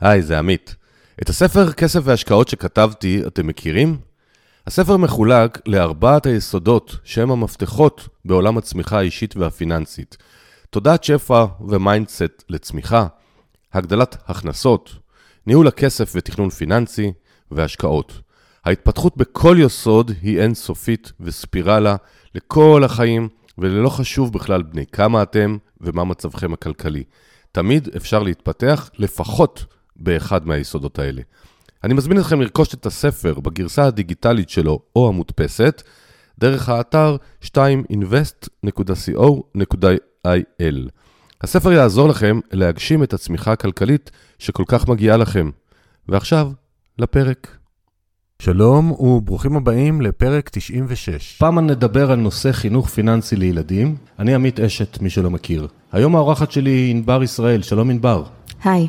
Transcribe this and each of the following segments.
היי, זה עמית. את הספר כסף והשקעות שכתבתי, אתם מכירים? הספר מחולק לארבעת היסודות שהם המפתחות בעולם הצמיחה האישית והפיננסית. תודעת שפע ו mindset לצמיחה, הגדלת הכנסות, ניהול הכסף ותכנון פיננסי והשקעות. ההתפתחות בכל יסוד היא אינסופית וספירלה לכל החיים, ולא חשוב בכלל בני כמה אתם ומה מצבכם הכלכלי. תמיד אפשר להתפתח לפחות באחד מהיסודות האלה. אני מזמין אתכם לרכוש את הספר בגרסה הדיגיטלית שלו או המודפסת, דרך האתר 2invest.co.il. הספר יעזור לכם להגשים את הצמיחה הכלכלית שכל כך מגיעה לכם. ועכשיו, לפרק. שלום וברוכים הבאים לפרק 96. פעם נדבר על נושא חינוך פיננסי לילדים. אני עמית אשת, מי שלא מכיר. היום האורחת שלי היא ענבר ישראל. שלום ענבר. היי.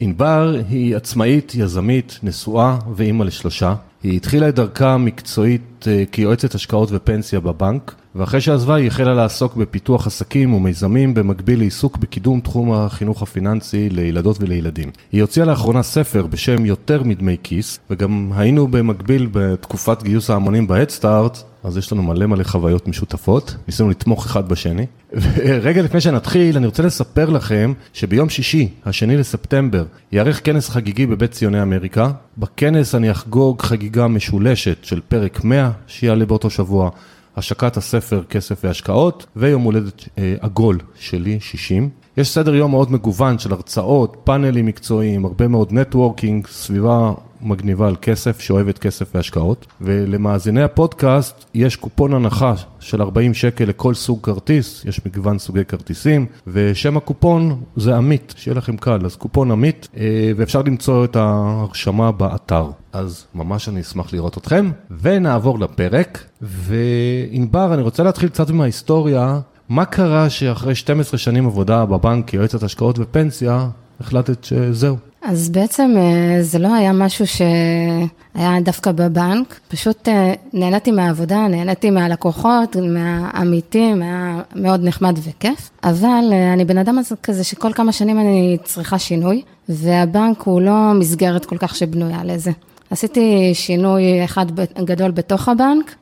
ענבר היא עצמאית, יזמית, נשואה ואימא לשלושה. היא התחילה את דרכה המקצועית אה, כיועצת השקעות ופנסיה בבנק, ואחרי שעזבה היא החלה לעסוק בפיתוח עסקים ומיזמים במקביל לעיסוק בקידום תחום החינוך הפיננסי לילדות ולילדים. היא הוציאה לאחרונה ספר בשם יותר מדמי כיס, וגם היינו במקביל בתקופת גיוס ההמונים בהדסטארט, אז יש לנו מלא מלא חוויות משותפות, ניסינו לתמוך אחד בשני. ורגע לפני שנתחיל, אני רוצה לספר לכם שביום שישי, השני לספטמבר, יארך כנס חגיגי בבית ציוני אמריקה. בכנס אני אחגוג חגיגה משולשת של פרק 100, שיעלה באותו שבוע. השקת הספר כסף והשקעות, ויום הולדת אה, עגול שלי, 60. יש סדר יום מאוד מגוון של הרצאות, פאנלים מקצועיים, הרבה מאוד נטוורקינג, סביבה מגניבה על כסף, שאוהבת כסף והשקעות. ולמאזיני הפודקאסט יש קופון הנחה של 40 שקל לכל סוג כרטיס, יש מגוון סוגי כרטיסים, ושם הקופון זה עמית, שיהיה לכם קל, אז קופון עמית, אה, ואפשר למצוא את ההרשמה באתר. אז ממש אני אשמח לראות אתכם, ונעבור לפרק. וענבר, אני רוצה להתחיל קצת עם ההיסטוריה. מה קרה שאחרי 12 שנים עבודה בבנק כיועצת השקעות ופנסיה, החלטת שזהו, אז בעצם אה, זה לא היה משהו שהיה דווקא בבנק, פשוט אה, נהניתי מהעבודה, נהניתי מהלקוחות, מהעמיתים, היה מאוד נחמד וכיף, אבל אה, אני בן אדם כזה שכל כמה שנים אני צריכה שינוי, והבנק הוא לא מסגרת כל כך שבנויה לזה. עשיתי שינוי אחד גדול בתוך הבנק,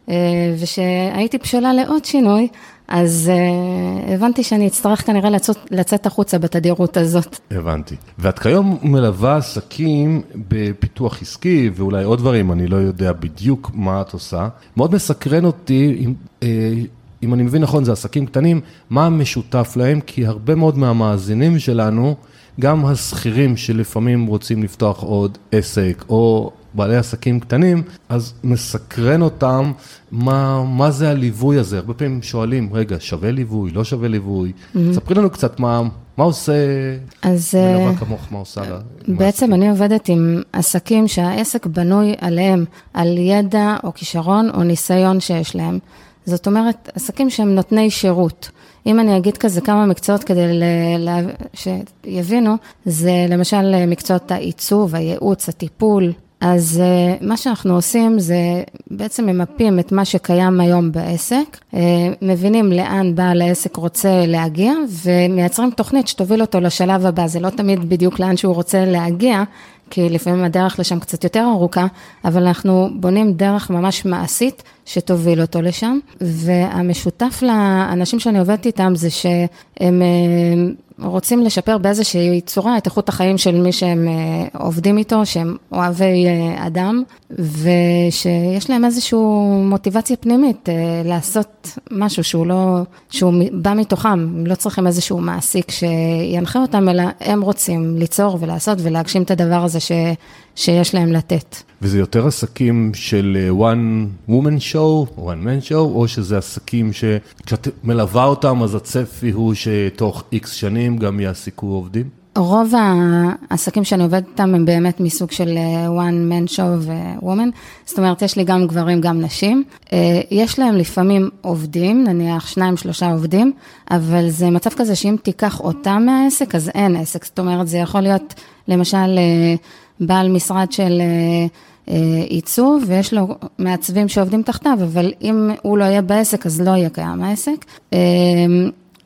ושהייתי בשלה לעוד שינוי, אז uh, הבנתי שאני אצטרך כנראה לצאת, לצאת החוצה בתדירות הזאת. הבנתי. ואת כיום מלווה עסקים בפיתוח עסקי ואולי עוד דברים, אני לא יודע בדיוק מה את עושה. מאוד מסקרן אותי, אם, uh, אם אני מבין נכון, זה עסקים קטנים, מה משותף להם? כי הרבה מאוד מהמאזינים שלנו, גם השכירים שלפעמים רוצים לפתוח עוד עסק, או בעלי עסקים קטנים, אז מסקרן אותם מה, מה זה הליווי הזה. הרבה פעמים שואלים, רגע, שווה ליווי, לא שווה ליווי? Mm-hmm. ספרי לנו קצת מה, מה עושה אז, מלווה אה, כמוך, מה עושה לה? בעצם אני עובדת עם עסקים שהעסק בנוי עליהם, על ידע או כישרון או ניסיון שיש להם. זאת אומרת, עסקים שהם נותני שירות. אם אני אגיד כזה כמה מקצועות כדי ל... שיבינו, זה למשל מקצועות העיצוב, הייעוץ, הטיפול, אז אה, מה שאנחנו עושים זה בעצם ממפים את מה שקיים היום בעסק, אה, מבינים לאן בעל העסק רוצה להגיע ומייצרים תוכנית שתוביל אותו לשלב הבא. זה לא תמיד בדיוק לאן שהוא רוצה להגיע, כי לפעמים הדרך לשם קצת יותר ארוכה, אבל אנחנו בונים דרך ממש מעשית שתוביל אותו לשם. והמשותף לאנשים שאני עובדת איתם זה שהם אה, רוצים לשפר באיזושהי צורה את איכות החיים של מי שהם אה, עובדים איתו, שהם אוהבי אה, אדם, ושיש להם איזושהי מוטיבציה פנימית לעשות משהו שהוא לא, שהוא בא מתוכם, הם לא צריכים איזשהו מעסיק שינחה אותם, אלא הם רוצים ליצור ולעשות ולהגשים את הדבר הזה ש, שיש להם לתת. וזה יותר עסקים של one woman show, one man show, או שזה עסקים שכשאת מלווה אותם, אז הצפי הוא שתוך איקס שנים גם יעסיקו עובדים? רוב העסקים שאני עובדת איתם הם באמת מסוג של one man show ו-woman, זאת אומרת, יש לי גם גברים, גם נשים. אה, יש להם לפעמים עובדים, נניח שניים, שלושה עובדים, אבל זה מצב כזה שאם תיקח אותם מהעסק, אז אין עסק. זאת אומרת, זה יכול להיות, למשל, אה, בעל משרד של... אה, עיצוב, ויש לו מעצבים שעובדים תחתיו, אבל אם הוא לא יהיה בעסק, אז לא יהיה קיים העסק.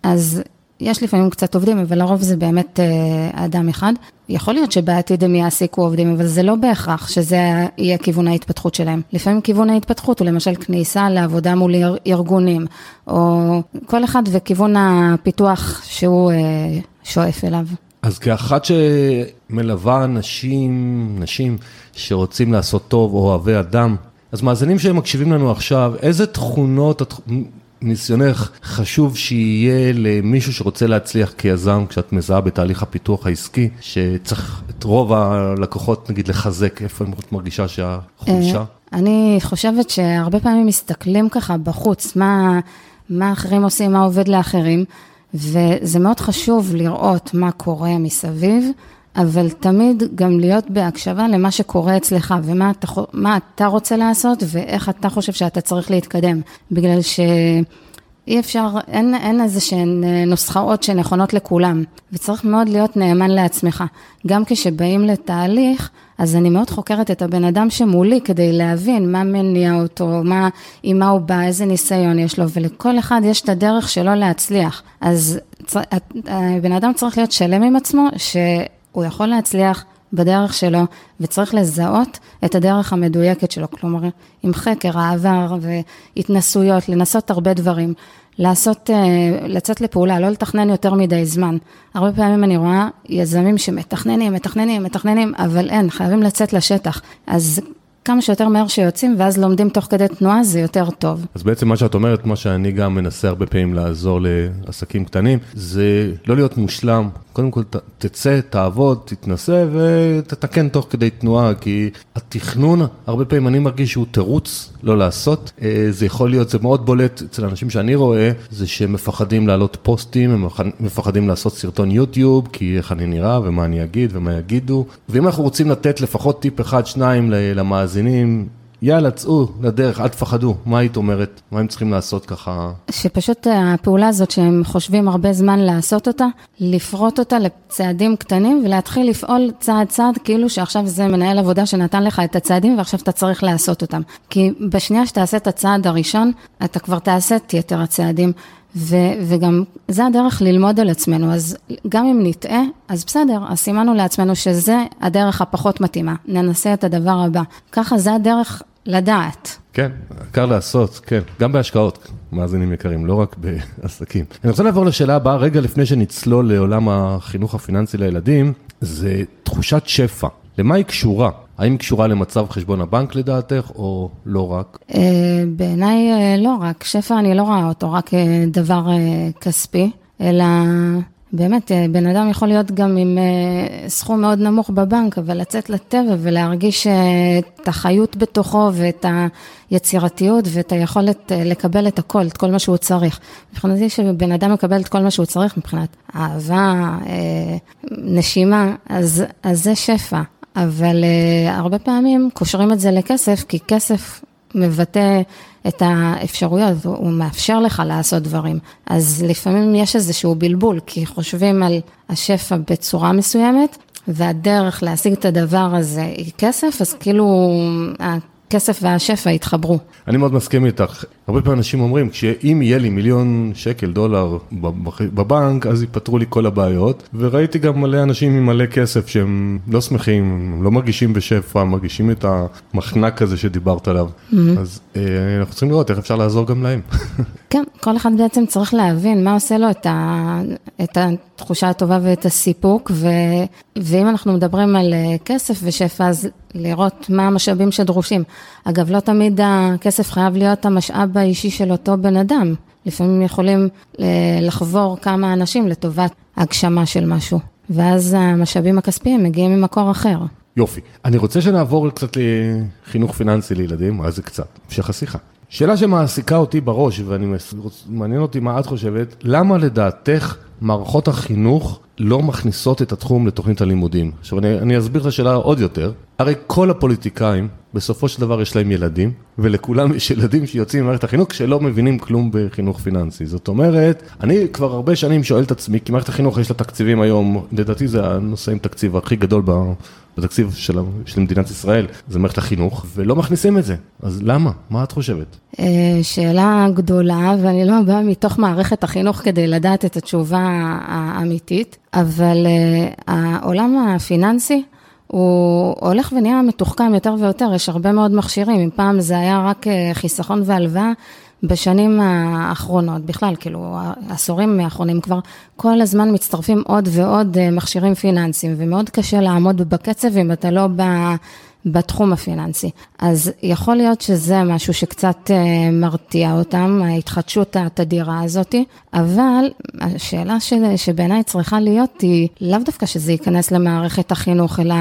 אז יש לפעמים קצת עובדים, אבל לרוב זה באמת אדם אחד. יכול להיות שבעתיד הם יעסיקו עובדים, אבל זה לא בהכרח שזה יהיה כיוון ההתפתחות שלהם. לפעמים כיוון ההתפתחות הוא למשל כניסה לעבודה מול ארגונים, או כל אחד וכיוון הפיתוח שהוא אה, שואף אליו. אז כאחת שמלווה אנשים, נשים שרוצים לעשות טוב או אוהבי אדם, אז מאזינים שהם מקשיבים לנו עכשיו, איזה תכונות ניסיונך חשוב שיהיה למישהו שרוצה להצליח כיזם, כשאת מזהה בתהליך הפיתוח העסקי, שצריך את רוב הלקוחות נגיד לחזק, איפה את מרגישה שהחולשה? אה, אני חושבת שהרבה פעמים מסתכלים ככה בחוץ, מה, מה אחרים עושים, מה עובד לאחרים, וזה מאוד חשוב לראות מה קורה מסביב. אבל תמיד גם להיות בהקשבה למה שקורה אצלך ומה אתה, אתה רוצה לעשות ואיך אתה חושב שאתה צריך להתקדם. בגלל שאי אפשר, אין, אין איזה שהן אה, נוסחאות שנכונות לכולם, וצריך מאוד להיות נאמן לעצמך. גם כשבאים לתהליך, אז אני מאוד חוקרת את הבן אדם שמולי כדי להבין מה מניע אותו, מה, עם מה הוא בא, איזה ניסיון יש לו, ולכל אחד יש את הדרך שלו להצליח. אז הבן אדם צריך להיות שלם עם עצמו, ש... הוא יכול להצליח בדרך שלו, וצריך לזהות את הדרך המדויקת שלו, כלומר, עם חקר העבר והתנסויות, לנסות הרבה דברים, לעשות, אה, לצאת לפעולה, לא לתכנן יותר מדי זמן. הרבה פעמים אני רואה יזמים שמתכננים, מתכננים, מתכננים, אבל אין, חייבים לצאת לשטח. אז כמה שיותר מהר שיוצאים, ואז לומדים תוך כדי תנועה, זה יותר טוב. אז בעצם מה שאת אומרת, מה שאני גם מנסה הרבה פעמים לעזור לעסקים קטנים, זה לא להיות מושלם קודם כל תצא, תעבוד, תתנסה ותתקן תוך כדי תנועה, כי התכנון, הרבה פעמים אני מרגיש שהוא תירוץ לא לעשות. אה, זה יכול להיות, זה מאוד בולט אצל אנשים שאני רואה, זה שהם מפחדים להעלות פוסטים, הם מפחדים לעשות סרטון יוטיוב, כי איך אני נראה ומה אני אגיד ומה יגידו. ואם אנחנו רוצים לתת לפחות טיפ אחד, שניים למאזינים, יאללה, צאו לדרך, אל תפחדו. מה היית אומרת? מה הם צריכים לעשות ככה? שפשוט הפעולה הזאת שהם חושבים הרבה זמן לעשות אותה, לפרוט אותה לצעדים קטנים ולהתחיל לפעול צעד צעד, כאילו שעכשיו זה מנהל עבודה שנתן לך את הצעדים ועכשיו אתה צריך לעשות אותם. כי בשנייה שתעשה את הצעד הראשון, אתה כבר תעשה את יתר הצעדים. ו- וגם זה הדרך ללמוד על עצמנו, אז גם אם נטעה, אז בסדר, אז סימנו לעצמנו שזה הדרך הפחות מתאימה, ננסה את הדבר הבא. ככה זה הדרך לדעת. כן, קר לעשות, כן, גם בהשקעות, מאזינים יקרים, לא רק בעסקים. אני רוצה לעבור לשאלה הבאה, רגע לפני שנצלול לעולם החינוך הפיננסי לילדים, זה תחושת שפע. למה היא קשורה? האם היא קשורה למצב חשבון הבנק לדעתך, או לא רק? אה, בעיניי אה, לא רק. שפע, אני לא רואה אותו רק דבר אה, כספי, אלא באמת, בן אדם יכול להיות גם עם סכום מאוד נמוך בבנק, אבל לצאת לטבע ולהרגיש את החיות בתוכו ואת היצירתיות ואת היכולת לקבל את הכל, את כל מה שהוא צריך. מבחינתי שבן אדם מקבל את כל מה שהוא צריך מבחינת אהבה, נשימה, אז, אז זה שפע. אבל uh, הרבה פעמים קושרים את זה לכסף, כי כסף מבטא את האפשרויות, הוא מאפשר לך לעשות דברים. אז לפעמים יש איזשהו בלבול, כי חושבים על השפע בצורה מסוימת, והדרך להשיג את הדבר הזה היא כסף, אז כאילו הכסף והשפע יתחברו. אני מאוד מסכים איתך. הרבה פעמים אנשים אומרים, שאם יהיה לי מיליון שקל דולר בבנק, אז ייפתרו לי כל הבעיות. וראיתי גם מלא אנשים עם מלא כסף שהם לא שמחים, הם לא מרגישים בשפע, מרגישים את המחנק הזה שדיברת עליו. Mm-hmm. אז אה, אנחנו צריכים לראות איך אפשר לעזור גם להם. כן, כל אחד בעצם צריך להבין מה עושה לו את, ה, את התחושה הטובה ואת הסיפוק, ו, ואם אנחנו מדברים על אה, כסף ושפע, אז לראות מה המשאבים שדרושים. אגב, לא תמיד הכסף חייב להיות המשאב האישי של אותו בן אדם. לפעמים יכולים אה, לחבור כמה אנשים לטובת הגשמה של משהו, ואז המשאבים הכספיים מגיעים ממקור אחר. יופי. אני רוצה שנעבור קצת לחינוך פיננסי לילדים, אז זה קצת, המשך השיחה. שאלה שמעסיקה אותי בראש, ואני מעניין אותי מה את חושבת, למה לדעתך מערכות החינוך לא מכניסות את התחום לתוכנית הלימודים? עכשיו אני, אני אסביר את השאלה עוד יותר, הרי כל הפוליטיקאים בסופו של דבר יש להם ילדים, ולכולם יש ילדים שיוצאים ממערכת החינוך שלא מבינים כלום בחינוך פיננסי. זאת אומרת, אני כבר הרבה שנים שואל את עצמי, כי מערכת החינוך יש לה תקציבים היום, לדעתי זה הנושא עם תקציב הכי גדול בתקציב של, של מדינת ישראל, זה מערכת החינוך, ולא מכניסים את זה. אז למה? מה את חושבת? אה, שאלה גדולה, ואני לא באה מתוך מערכת החינוך כדי לדעת את התשובה האמיתית, אבל אה, העולם הפיננסי, הוא הולך ונהיה מתוחכם יותר ויותר, יש הרבה מאוד מכשירים, אם פעם זה היה רק אה, חיסכון והלוואה, בשנים האחרונות, בכלל, כאילו, העשורים האחרונים כבר, כל הזמן מצטרפים עוד ועוד אה, מכשירים פיננסיים, ומאוד קשה לעמוד בקצב אם אתה לא ב... בתחום הפיננסי. אז יכול להיות שזה משהו שקצת אה, מרתיע אותם, ההתחדשות התדירה הזאת, אבל השאלה שבעיניי צריכה להיות היא לאו דווקא שזה ייכנס למערכת החינוך, אלא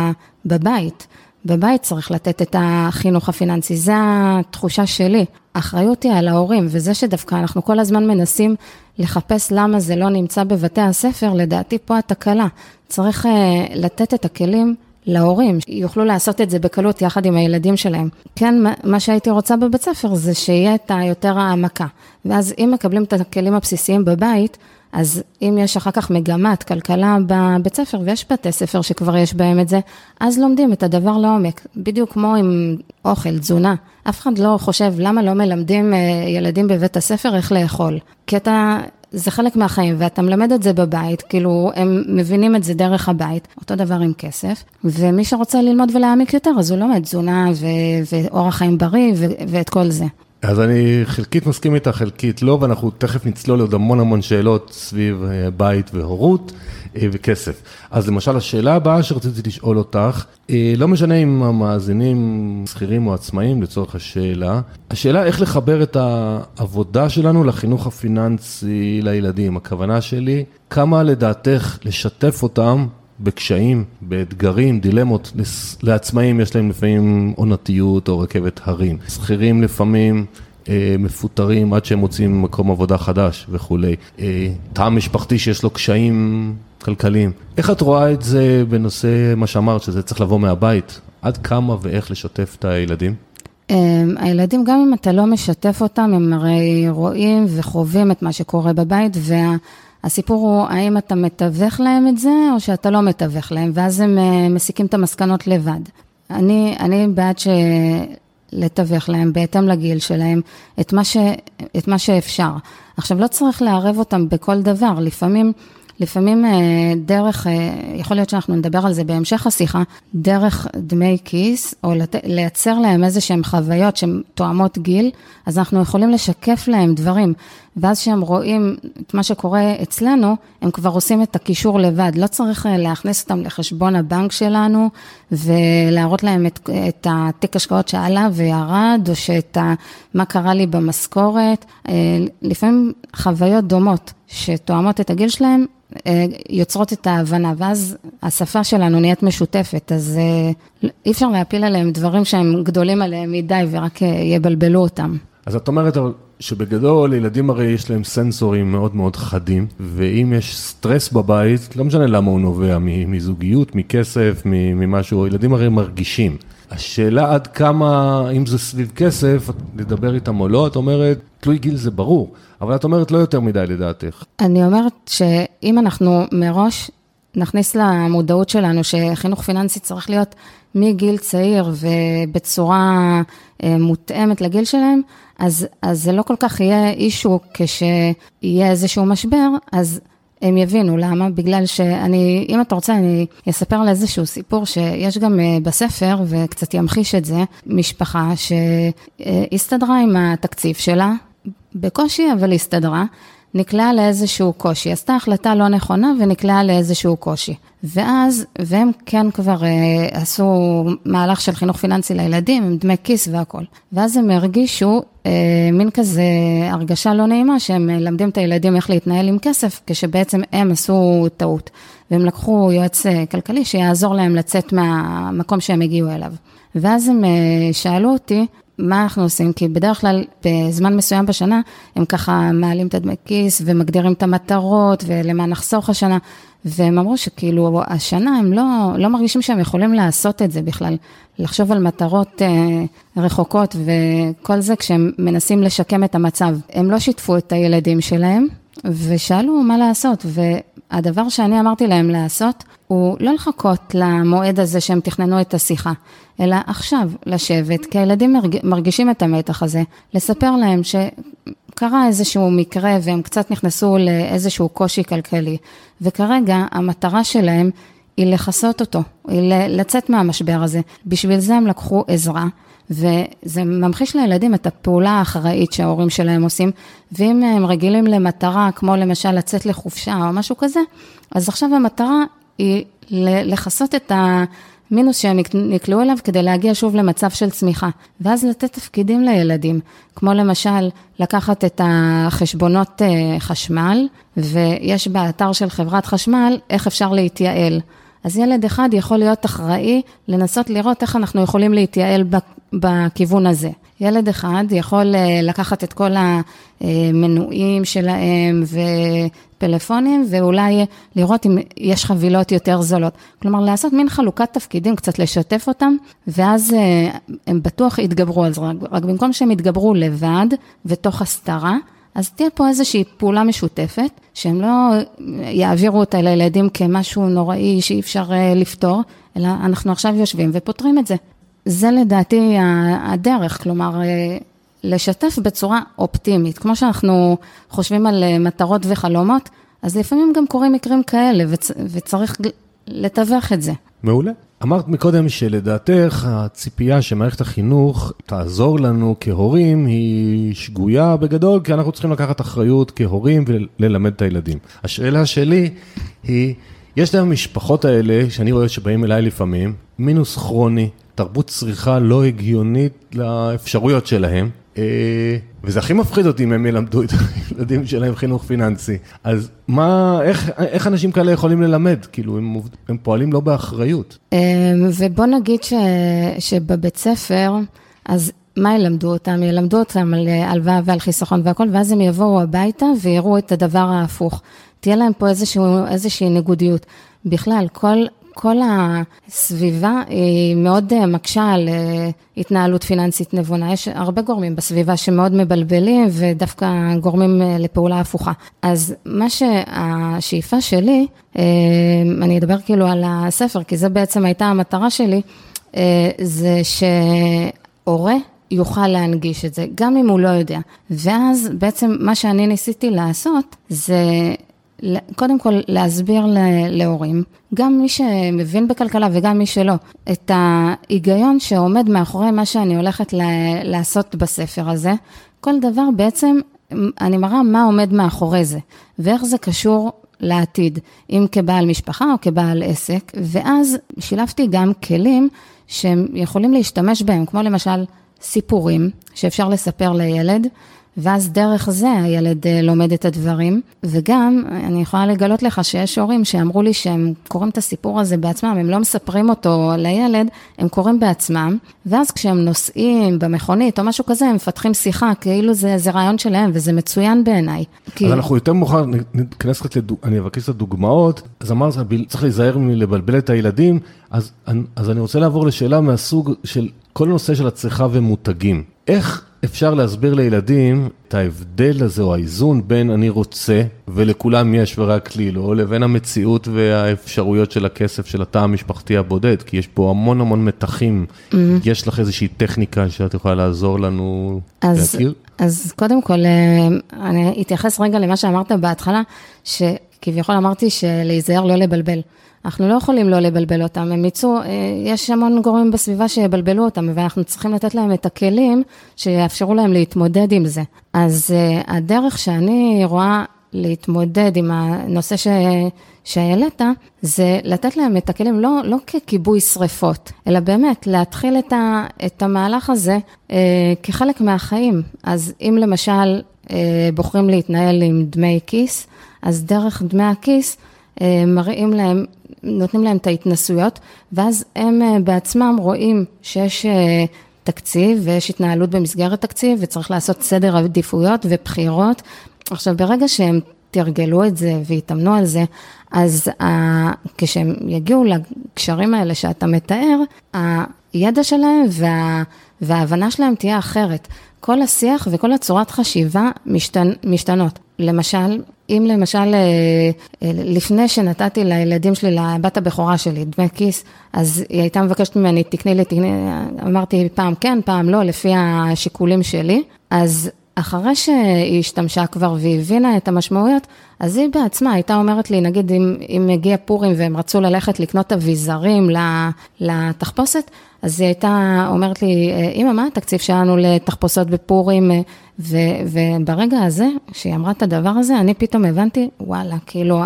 בבית. בבית צריך לתת את החינוך הפיננסי, זו התחושה שלי. האחריות היא על ההורים, וזה שדווקא אנחנו כל הזמן מנסים לחפש למה זה לא נמצא בבתי הספר, לדעתי פה התקלה. צריך uh, לתת את הכלים להורים, יוכלו לעשות את זה בקלות יחד עם הילדים שלהם. כן, מה שהייתי רוצה בבית ספר זה שיהיה את היותר העמקה. ואז אם מקבלים את הכלים הבסיסיים בבית, אז אם יש אחר כך מגמת כלכלה בבית ספר, ויש בתי ספר שכבר יש בהם את זה, אז לומדים את הדבר לעומק. בדיוק כמו עם אוכל, תזונה. אף אחד לא חושב למה לא מלמדים אה, ילדים בבית הספר איך לאכול. אתה, זה חלק מהחיים, ואתה מלמד את זה בבית, כאילו, הם מבינים את זה דרך הבית, אותו דבר עם כסף, ומי שרוצה ללמוד ולהעמיק יותר, אז הוא לומד תזונה ואורח חיים בריא ואת כל זה. אז אני חלקית מסכים איתך, חלקית לא, ואנחנו תכף נצלול לעוד המון המון שאלות סביב אה, בית והורות אה, וכסף. אז למשל, השאלה הבאה שרציתי לשאול אותך, אה, לא משנה אם המאזינים שכירים או עצמאים לצורך השאלה, השאלה איך לחבר את העבודה שלנו לחינוך הפיננסי לילדים. הכוונה שלי, כמה לדעתך לשתף אותם בקשיים, באתגרים, דילמות. לעצמאים יש להם לפעמים עונתיות או רכבת הרים. שכירים לפעמים אה, מפוטרים עד שהם מוצאים מקום עבודה חדש וכולי. אה, תא משפחתי שיש לו קשיים כלכליים. איך את רואה את זה בנושא מה שאמרת, שזה צריך לבוא מהבית? עד כמה ואיך לשתף את הילדים? אה, הילדים, גם אם אתה לא משתף אותם, הם הרי רואים וחווים את מה שקורה בבית, וה... הסיפור הוא האם אתה מתווך להם את זה, או שאתה לא מתווך להם, ואז הם אה, מסיקים את המסקנות לבד. אני, אני בעד ש... לתווך להם בהתאם לגיל שלהם את מה, ש, את מה שאפשר. עכשיו, לא צריך לערב אותם בכל דבר, לפעמים לפעמים אה, דרך, אה, יכול להיות שאנחנו נדבר על זה בהמשך השיחה, דרך דמי כיס, או לת... לייצר להם איזה שהם חוויות שהן תואמות גיל, אז אנחנו יכולים לשקף להם דברים. ואז כשהם רואים את מה שקורה אצלנו, הם כבר עושים את הקישור לבד. לא צריך אה, להכניס אותם לחשבון הבנק שלנו ולהראות להם את, את התיק השקעות שעלה וירד, או שאת ה, מה קרה לי במשכורת. לפעמים חוויות דומות שתואמות את הגיל שלהם, אה, יוצרות את ההבנה, ואז השפה שלנו נהיית משותפת, אז אה, אי אפשר להפיל עליהם דברים שהם גדולים עליהם מדי ורק אה, יבלבלו אותם. אז את אומרת שבגדול ילדים הרי יש להם סנסורים מאוד מאוד חדים, ואם יש סטרס בבית, לא משנה למה הוא נובע, מזוגיות, מכסף, ממשהו, ילדים הרי מרגישים. השאלה עד כמה, אם זה סביב כסף, לדבר איתם או לא, את אומרת, תלוי גיל זה ברור, אבל את אומרת לא יותר מדי לדעתך. אני אומרת שאם אנחנו מראש נכניס למודעות שלנו שחינוך פיננסי צריך להיות מגיל צעיר ובצורה אה, מותאמת לגיל שלהם, אז, אז זה לא כל כך יהיה אישו כשיהיה איזשהו משבר, אז... הם יבינו למה, בגלל שאני, אם אתה רוצה, אני אספר על איזשהו סיפור שיש גם אה, בספר, וקצת ימחיש את זה, משפחה שהסתדרה עם התקציב שלה, בקושי, אבל הסתדרה. נקלעה לאיזשהו קושי, עשתה החלטה לא נכונה ונקלעה לאיזשהו קושי. ואז, והם כן כבר אה, עשו מהלך של חינוך פיננסי לילדים, עם דמי כיס והכול. ואז הם הרגישו אה, מין כזה הרגשה לא נעימה, שהם מלמדים את הילדים איך להתנהל עם כסף, כשבעצם הם עשו טעות. והם לקחו יועץ אה, כלכלי שיעזור להם לצאת מהמקום שהם הגיעו אליו. ואז הם אה, שאלו אותי, מה אנחנו עושים? כי בדרך כלל, בזמן מסוים בשנה, הם ככה מעלים את הדמי כיס ומגדירים את המטרות ולמה נחסוך השנה. והם אמרו שכאילו, השנה הם לא, לא מרגישים שהם יכולים לעשות את זה בכלל, לחשוב על מטרות אה, רחוקות וכל זה כשהם מנסים לשקם את המצב. הם לא שיתפו את הילדים שלהם ושאלו מה לעשות, והדבר שאני אמרתי להם לעשות, הוא לא לחכות למועד הזה שהם תכננו את השיחה, אלא עכשיו לשבת, כי הילדים מרגישים את המתח הזה, לספר להם ש... קרה איזשהו מקרה והם קצת נכנסו לאיזשהו קושי כלכלי, וכרגע המטרה שלהם היא לכסות אותו, היא לצאת מהמשבר הזה. בשביל זה הם לקחו עזרה, וזה ממחיש לילדים את הפעולה האחראית שההורים שלהם עושים, ואם הם רגילים למטרה, כמו למשל לצאת לחופשה או משהו כזה, אז עכשיו המטרה היא לכסות את ה... מינוס שהם נקלעו אליו כדי להגיע שוב למצב של צמיחה. ואז לתת תפקידים לילדים, כמו למשל לקחת את החשבונות אה, חשמל, ויש באתר של חברת חשמל איך אפשר להתייעל. אז ילד אחד יכול להיות אחראי לנסות לראות איך אנחנו יכולים להתייעל בכיוון הזה. ילד אחד יכול אה, לקחת את כל המנויים שלהם ופלאפונים, ואולי לראות אם יש חבילות יותר זולות. כלומר, לעשות מין חלוקת תפקידים, קצת לשתף אותם, ואז אה, הם בטוח יתגברו על זה, רק במקום שהם יתגברו לבד ותוך הסתרה, אז תהיה פה איזושהי פעולה משותפת, שהם לא יעבירו אותה לילדים כמשהו נוראי שאי אפשר אה, לפתור, אלא אנחנו עכשיו יושבים ופותרים את זה. זה לדעתי הדרך, כלומר, אה, לשתף בצורה אופטימית. כמו שאנחנו חושבים על אה, מטרות וחלומות, אז לפעמים גם קורים מקרים כאלה, וצ- וצריך לתווך את זה. מעולה. אמרת מקודם שלדעתך הציפייה שמערכת החינוך תעזור לנו כהורים היא שגויה בגדול, כי אנחנו צריכים לקחת אחריות כהורים וללמד את הילדים. השאלה שלי היא, יש להם המשפחות האלה, שאני רואה שבאים אליי לפעמים, מינוס כרוני, תרבות צריכה לא הגיונית לאפשרויות שלהם. אה, וזה הכי מפחיד אותי אם הם ילמדו את הילדים שלהם חינוך פיננסי. אז מה, איך, איך אנשים כאלה יכולים ללמד? כאילו, הם, הם פועלים לא באחריות. אה, ובוא נגיד ש, שבבית ספר, אז מה ילמדו אותם? ילמדו אותם על הלוואה ועל חיסכון והכל, ואז הם יבואו הביתה ויראו את הדבר ההפוך. תהיה להם פה איזשהו, איזושהי ניגודיות. בכלל, כל, כל הסביבה היא מאוד אה, מקשה על אה, התנהלות פיננסית נבונה. יש הרבה גורמים בסביבה שמאוד מבלבלים ודווקא גורמים אה, לפעולה הפוכה. אז מה שהשאיפה שלי, אני אדבר כאילו על הספר, כי זו בעצם הייתה המטרה שלי, זה שהורה יוכל להנגיש את זה, גם אם הוא לא יודע. ואז בעצם מה שאני ניסיתי לעשות זה קודם כל להסביר להורים, גם מי שמבין בכלכלה וגם מי שלא, את ההיגיון שעומד מאחורי מה שאני הולכת לעשות בספר הזה. כל דבר בעצם, אני מראה מה עומד מאחורי זה, ואיך זה קשור לעתיד, אם כבעל משפחה או כבעל עסק, ואז שילבתי גם כלים שהם יכולים להשתמש בהם, כמו למשל סיפורים שאפשר לספר לילד. ואז דרך זה הילד אה, לומד את הדברים, וגם אני יכולה לגלות לך שיש הורים שאמרו לי שהם קוראים את הסיפור הזה בעצמם, הם לא מספרים אותו לילד, הם קוראים בעצמם, ואז כשהם נוסעים במכונית או משהו כזה, הם מפתחים שיחה, כאילו זה, זה רעיון שלהם, וזה מצוין בעיניי. כי... אז אנחנו יותר מאוחר ניכנס קצת, לדוג... אני אבקש את הדוגמאות, אז אמרת, צריך להיזהר מלבלבל את הילדים, אז, אז אני רוצה לעבור לשאלה מהסוג של כל הנושא של הצריכה ומותגים. איך אפשר להסביר לילדים את ההבדל הזה או האיזון בין אני רוצה ולכולם יש ורק לי לא, לבין המציאות והאפשרויות של הכסף של התא המשפחתי הבודד, כי יש פה המון המון מתחים. Mm-hmm. יש לך איזושהי טכניקה שאת יכולה לעזור לנו אז, להכיר? אז קודם כל, אה, אני אתייחס רגע למה שאמרת בהתחלה, שכביכול אמרתי שלהיזהר לא לבלבל. אנחנו לא יכולים לא לבלבל אותם, הם יצאו, אה, יש המון גורמים בסביבה שיבלבלו אותם, ואנחנו צריכים לתת להם את הכלים שיאפשרו להם להתמודד עם זה. אז אה, הדרך שאני רואה להתמודד עם הנושא ש... שהעלית, זה לתת להם את הכלים, לא, לא ככיבוי שריפות, אלא באמת להתחיל את, ה, את המהלך הזה אה, כחלק מהחיים. אז אם למשל אה, בוחרים להתנהל עם דמי כיס, אז דרך דמי הכיס, אה, מראים להם, נותנים להם את ההתנסויות, ואז הם אה, בעצמם רואים שיש אה, תקציב ויש התנהלות במסגרת תקציב וצריך לעשות סדר עדיפויות ובחירות. עכשיו, ברגע שהם תרגלו את זה והתאמנו על זה, אז ה... כשהם יגיעו לקשרים האלה שאתה מתאר, הידע שלהם וה... וההבנה שלהם תהיה אחרת. כל השיח וכל הצורת חשיבה משתנ... משתנות. למשל, אם למשל אה, אה, לפני שנתתי לילדים שלי, לבת הבכורה שלי, דמי כיס, אז היא הייתה מבקשת ממני, תקני לי, תקני, אמרתי פעם כן, פעם לא, לפי השיקולים שלי, אז אחרי שהיא השתמשה כבר והבינה את המשמעויות, אז היא בעצמה הייתה אומרת לי, נגיד אם, אם הגיע פורים והם רצו ללכת לקנות אביזרים לתחפושת, אז היא הייתה אומרת לי, אמא, מה התקציב שלנו לתחפושות בפורים? ו, וברגע הזה, כשהיא אמרה את הדבר הזה, אני פתאום הבנתי, וואלה, כאילו,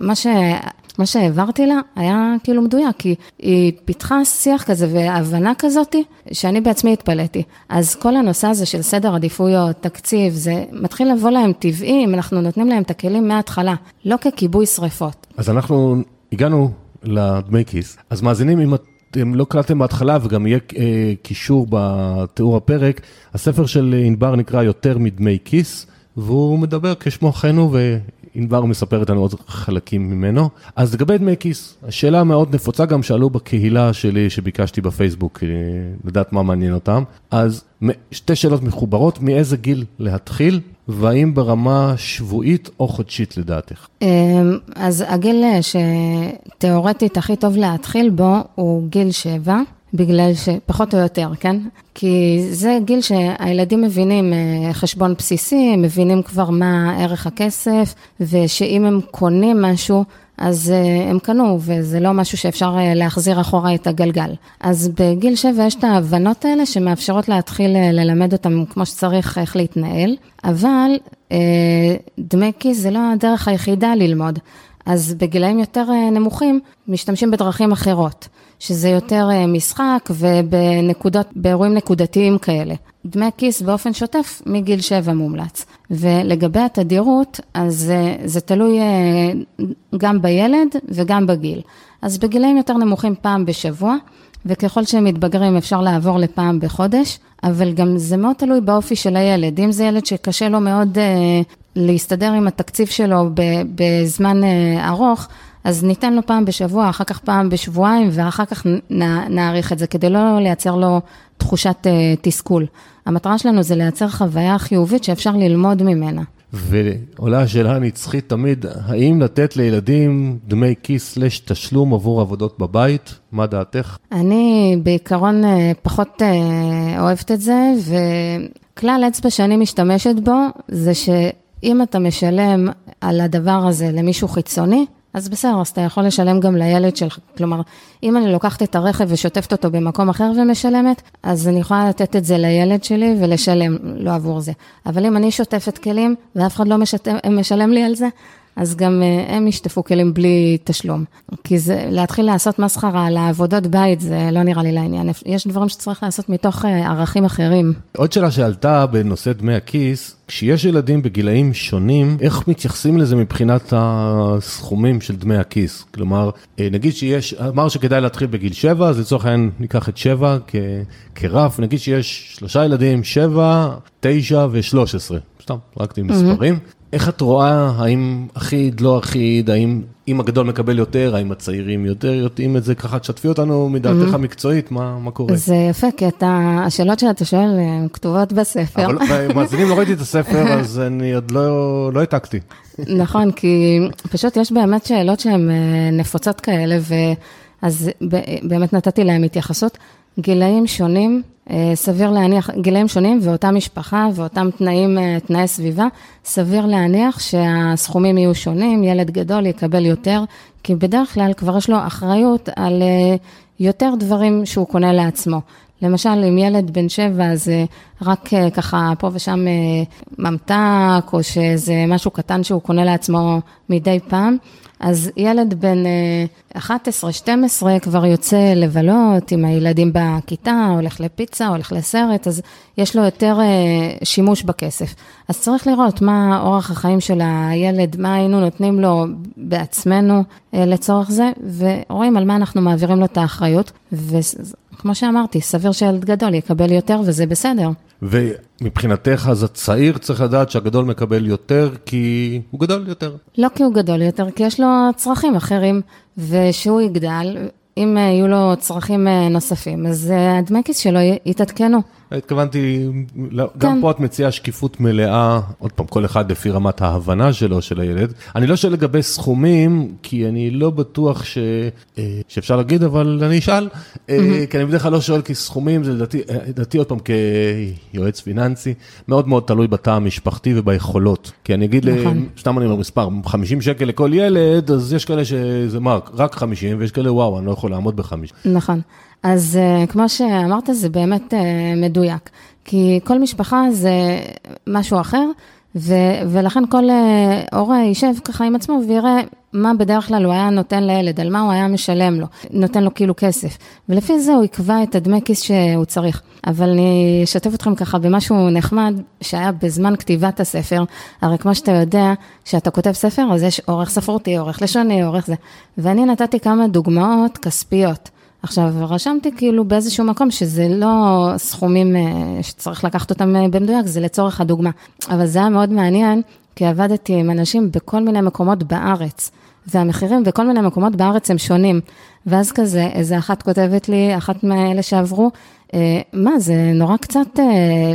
מה ש... מה שהעברתי לה היה כאילו מדויק, כי היא פיתחה שיח כזה והבנה כזאתי, שאני בעצמי התפלאתי. אז כל הנושא הזה של סדר עדיפויות, תקציב, זה מתחיל לבוא להם טבעי, אם אנחנו נותנים להם את הכלים מההתחלה, לא ככיבוי שריפות. אז אנחנו הגענו לדמי כיס, אז מאזינים, אם אתם לא קלטתם בהתחלה וגם יהיה אה, קישור בתיאור הפרק, הספר של ענבר נקרא יותר מדמי כיס. והוא מדבר כשמו אחינו, ענבר מספרת לנו עוד חלקים ממנו. אז לגבי דמי כיס, השאלה המאוד נפוצה גם שאלו בקהילה שלי שביקשתי בפייסבוק אה, לדעת מה מעניין אותם. אז שתי שאלות מחוברות, מאיזה גיל להתחיל, והאם ברמה שבועית או חודשית לדעתך? אמ, אז הגיל שתיאורטית הכי טוב להתחיל בו הוא גיל שבע. בגלל שפחות או יותר, כן? כי זה גיל שהילדים מבינים אה, חשבון בסיסי, מבינים כבר מה ערך הכסף, ושאם הם קונים משהו, אז אה, הם קנו, וזה לא משהו שאפשר אה, להחזיר אחורה את הגלגל. אז בגיל שבע יש את ההבנות האלה שמאפשרות להתחיל ללמד אותם כמו שצריך איך להתנהל, אבל דמי כיס זה לא הדרך היחידה ללמוד. אז בגילאים יותר נמוכים משתמשים בדרכים אחרות. שזה יותר אה, משחק ובנקודות, באירועים נקודתיים כאלה. דמי כיס באופן שוטף מגיל 7 מומלץ. ולגבי התדירות, אז אה, זה תלוי אה, גם בילד וגם בגיל. אז בגילאים יותר נמוכים פעם בשבוע, וככל שהם מתבגרים אפשר לעבור לפעם בחודש, אבל גם זה מאוד תלוי באופי של הילד. אם זה ילד שקשה לו מאוד להסתדר עם התקציב שלו בזמן ארוך, אז ניתן לו פעם בשבוע, אחר כך פעם בשבועיים, ואחר כך נעריך את זה, כדי לא לייצר לו תחושת uh, תסכול. המטרה שלנו זה לייצר חוויה חיובית שאפשר ללמוד ממנה. ועולה השאלה הנצחית תמיד, האם לתת לילדים דמי כיס סלש תשלום עבור עבודות בבית? מה דעתך? אני בעיקרון אה, פחות אה, אוהבת את זה, וכלל אצבע שאני משתמשת בו, זה שאם אתה משלם על הדבר הזה למישהו חיצוני, אז בסדר, אז אתה יכול לשלם גם לילד שלך. כלומר, אם אני לוקחת את הרכב ושוטפת אותו במקום אחר ומשלמת, אז אני יכולה לתת את זה לילד שלי ולשלם לו עבור זה. אבל אם אני שוטפת כלים ואף אחד לא משת... משלם לי על זה, אז גם אה, הם ישטפו כלים בלי תשלום. כי זה, להתחיל לעשות מסחרה על העבודות בית, זה לא נראה לי לעניין. יש דברים שצריך לעשות מתוך אה, ערכים אחרים. עוד שאלה שעלתה בנושא דמי הכיס, כשיש ילדים בגילאים שונים, איך מתייחסים לזה מבחינת הסכומים של דמי הכיס? כלומר, אה, נגיד שיש, אמר שכדאי להתחיל בגיל 7, אז לצורך העניין ניקח את 7 כ, כרף, נגיד שיש שלושה ילדים, 7, 9 ו-13, סתם, רק עם מספרים. איך את רואה, האם אחיד, לא אחיד, האם אם הגדול מקבל יותר, האם הצעירים יותר יודעים את זה? ככה תשתפי אותנו מדעתך mm-hmm. המקצועית, מה, מה קורה? זה יפה, כי אתה, השאלות שאתה שואל הן כתובות בספר. אבל מאזינים, לא ראיתי את הספר, אז אני עוד לא, לא העתקתי. נכון, כי פשוט יש באמת שאלות שהן אה, נפוצות כאלה, ואז באמת נתתי להן התייחסות. גילאים שונים, אה, סביר להניח, גילאים שונים ואותה משפחה ואותם תנאים, אה, תנאי סביבה, סביר להניח שהסכומים יהיו שונים, ילד גדול יקבל יותר, כי בדרך כלל כבר יש לו אחריות על אה, יותר דברים שהוא קונה לעצמו. למשל, אם ילד בן שבע, אז רק ככה פה ושם ממתק, או שזה משהו קטן שהוא קונה לעצמו מדי פעם, אז ילד בן 11-12 כבר יוצא לבלות עם הילדים בכיתה, הולך לפיצה, הולך לסרט, אז יש לו יותר שימוש בכסף. אז צריך לראות מה אורח החיים של הילד, מה היינו נותנים לו בעצמנו לצורך זה, ורואים על מה אנחנו מעבירים לו את האחריות. כמו שאמרתי, סביר שילד גדול יקבל יותר וזה בסדר. ומבחינתך, אז הצעיר צריך לדעת שהגדול מקבל יותר כי הוא גדול יותר. לא כי הוא גדול יותר, כי יש לו צרכים אחרים, ושהוא יגדל, אם יהיו לו צרכים נוספים, אז הדמי כיס שלו יתעדכנו. התכוונתי, גם כן. פה את מציעה שקיפות מלאה, עוד פעם, כל אחד לפי רמת ההבנה שלו, של הילד. אני לא שואל לגבי סכומים, כי אני לא בטוח ש... אה, שאפשר להגיד, אבל אני אשאל, mm-hmm. כי אני בדרך כלל לא שואל, כי סכומים זה לדעתי, לדעתי עוד פעם, כיועץ פיננסי, מאוד מאוד תלוי בתא המשפחתי וביכולות. כי אני אגיד, נכון. סתם אני אומר מספר, 50 שקל לכל ילד, אז יש כאלה שזה מה, רק 50, ויש כאלה, וואו, אני לא יכול לעמוד ב-50. נכון. אז uh, כמו שאמרת, זה באמת uh, מדויק. כי כל משפחה זה משהו אחר, ו- ולכן כל uh, הורה יישב ככה עם עצמו ויראה מה בדרך כלל הוא היה נותן לילד, על מה הוא היה משלם לו, נותן לו כאילו כסף. ולפי זה הוא יקבע את הדמי כיס שהוא צריך. אבל אני אשתף אתכם ככה במשהו נחמד שהיה בזמן כתיבת הספר. הרי כמו שאתה יודע, כשאתה כותב ספר, אז יש עורך ספרותי, עורך לשוני, עורך זה. ואני נתתי כמה דוגמאות כספיות. עכשיו, רשמתי כאילו באיזשהו מקום שזה לא סכומים אה, שצריך לקחת אותם אה, במדויק, זה לצורך הדוגמה. אבל זה היה מאוד מעניין, כי עבדתי עם אנשים בכל מיני מקומות בארץ, והמחירים בכל מיני מקומות בארץ הם שונים. ואז כזה, איזה אחת כותבת לי, אחת מאלה שעברו, מה, זה נורא קצת אה,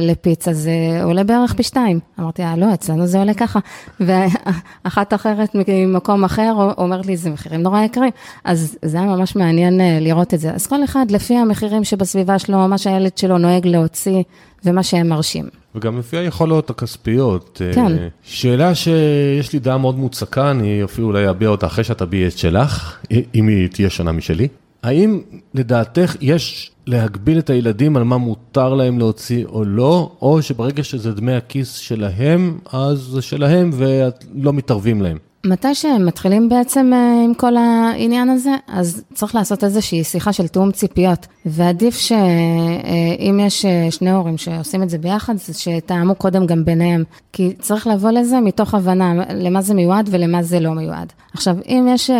לפיצה, זה עולה בערך פי שתיים. אמרתי, אה, לא, אצלנו זה עולה ככה. ואחת אחרת ממקום אחר אומרת לי, זה מחירים נורא יקרים. אז זה היה ממש מעניין אה, לראות את זה. אז כל אחד לפי המחירים שבסביבה שלו, מה שהילד שלו נוהג להוציא ומה שהם מרשים. וגם לפי היכולות הכספיות. כן. שאלה שיש לי דעה מאוד מוצקה, אני אפילו אולי אביע אותה אחרי שאת תביעי את שלך, אם היא תהיה שונה משלי. האם לדעתך יש להגביל את הילדים על מה מותר להם להוציא או לא, או שברגע שזה דמי הכיס שלהם, אז זה שלהם ולא מתערבים להם? מתי שהם מתחילים בעצם אה, עם כל העניין הזה, אז צריך לעשות איזושהי שיחה של תיאום ציפיות. ועדיף שאם אה, יש אה, שני הורים שעושים את זה ביחד, אז שתאמו קודם גם ביניהם. כי צריך לבוא לזה מתוך הבנה למה זה מיועד ולמה זה לא מיועד. עכשיו, אם יש...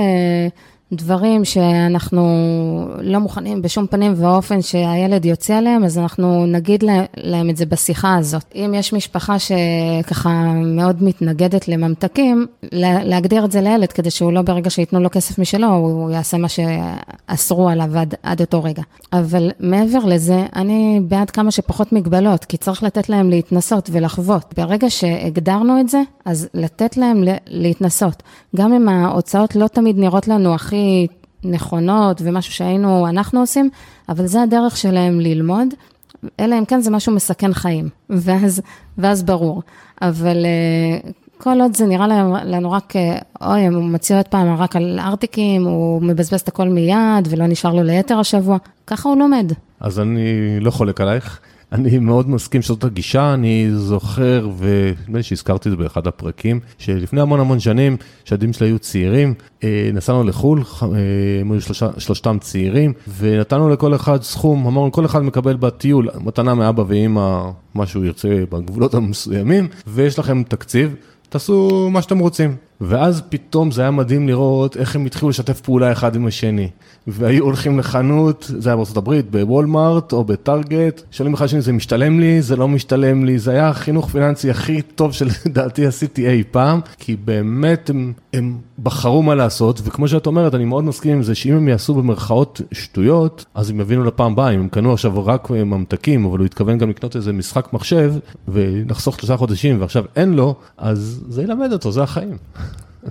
דברים שאנחנו לא מוכנים בשום פנים ואופן שהילד יוצא עליהם, אז אנחנו נגיד להם את זה בשיחה הזאת. אם יש משפחה שככה מאוד מתנגדת לממתקים, להגדיר את זה לילד, כדי שהוא לא ברגע שייתנו לו כסף משלו, הוא יעשה מה שאסרו עליו עד, עד אותו רגע. אבל מעבר לזה, אני בעד כמה שפחות מגבלות, כי צריך לתת להם להתנסות ולחוות. ברגע שהגדרנו את זה, אז לתת להם להתנסות. גם אם ההוצאות לא תמיד נראות לנו הכי... נכונות ומשהו שהיינו, אנחנו עושים, אבל זה הדרך שלהם ללמוד, אלא אם כן זה משהו מסכן חיים, ואז, ואז ברור. אבל אה, כל עוד זה נראה לנו רק, אה, אוי, הוא מציע עוד פעם רק על ארטיקים, הוא מבזבז את הכל מיד ולא נשאר לו ליתר השבוע, ככה הוא לומד. אז אני לא חולק עלייך. אני מאוד מסכים שזאת הגישה, אני זוכר, ונדמה לי שהזכרתי את זה באחד הפרקים, שלפני המון המון שנים, כשהילדים שלי היו צעירים, אה, נסענו לחו"ל, אה, הם היו שלושתם צעירים, ונתנו לכל אחד סכום, אמרנו, כל אחד מקבל בטיול, מתנה מאבא ואמא, מה שהוא ירצה בגבולות המסוימים, ויש לכם תקציב, תעשו מה שאתם רוצים. ואז פתאום זה היה מדהים לראות איך הם התחילו לשתף פעולה אחד עם השני. והיו הולכים לחנות, זה היה הברית, בוולמארט או בטארגט, שואלים אחד שני, זה משתלם לי, זה לא משתלם לי, זה היה החינוך פיננסי הכי טוב שלדעתי עשיתי אי פעם, כי באמת הם, הם בחרו מה לעשות, וכמו שאת אומרת, אני מאוד מסכים עם זה, שאם הם יעשו במרכאות שטויות, אז הם יבינו לפעם הבאה, אם הם קנו עכשיו רק ממתקים, אבל הוא התכוון גם לקנות איזה משחק מחשב, ולחסוך שלושה חודשים, ועכשיו אין לו, אז זה ילמד אותו, זה החיים.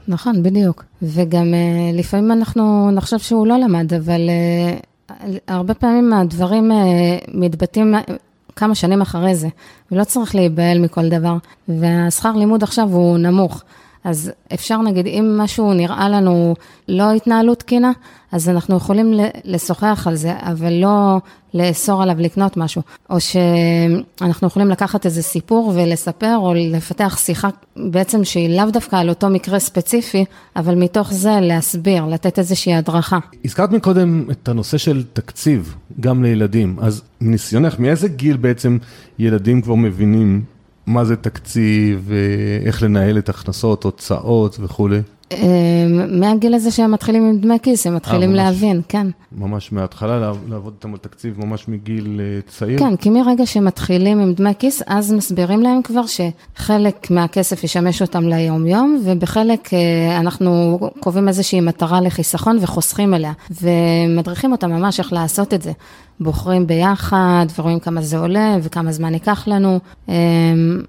נכון, בדיוק. וגם אה, לפעמים אנחנו נחשוב שהוא לא למד, אבל אה, הרבה פעמים הדברים אה, מתבטאים כמה שנים אחרי זה, ולא צריך להיבהל מכל דבר. והשכר לימוד עכשיו הוא נמוך. אז אפשר נגיד, אם משהו נראה לנו לא התנהלות תקינה, אז אנחנו יכולים לשוחח על זה, אבל לא לאסור עליו לקנות משהו. או שאנחנו יכולים לקחת איזה סיפור ולספר, או לפתח שיחה בעצם שהיא לאו דווקא על אותו מקרה ספציפי, אבל מתוך זה להסביר, לתת איזושהי הדרכה. הזכרת מקודם את הנושא של תקציב, גם לילדים. אז מניסיונך, מאיזה גיל בעצם ילדים כבר מבינים מה זה תקציב, איך לנהל את הכנסות, הוצאות וכולי? מהגיל הזה שהם מתחילים עם דמי כיס, הם מתחילים להבין, כן. ממש מההתחלה לעבוד איתם על תקציב ממש מגיל צעיר? כן, כי מרגע שמתחילים עם דמי כיס, אז מסבירים להם כבר שחלק מהכסף ישמש אותם ליום-יום, ובחלק אנחנו קובעים איזושהי מטרה לחיסכון וחוסכים אליה, ומדריכים אותם ממש איך לעשות את זה. בוחרים ביחד ורואים כמה זה עולה וכמה זמן ייקח לנו,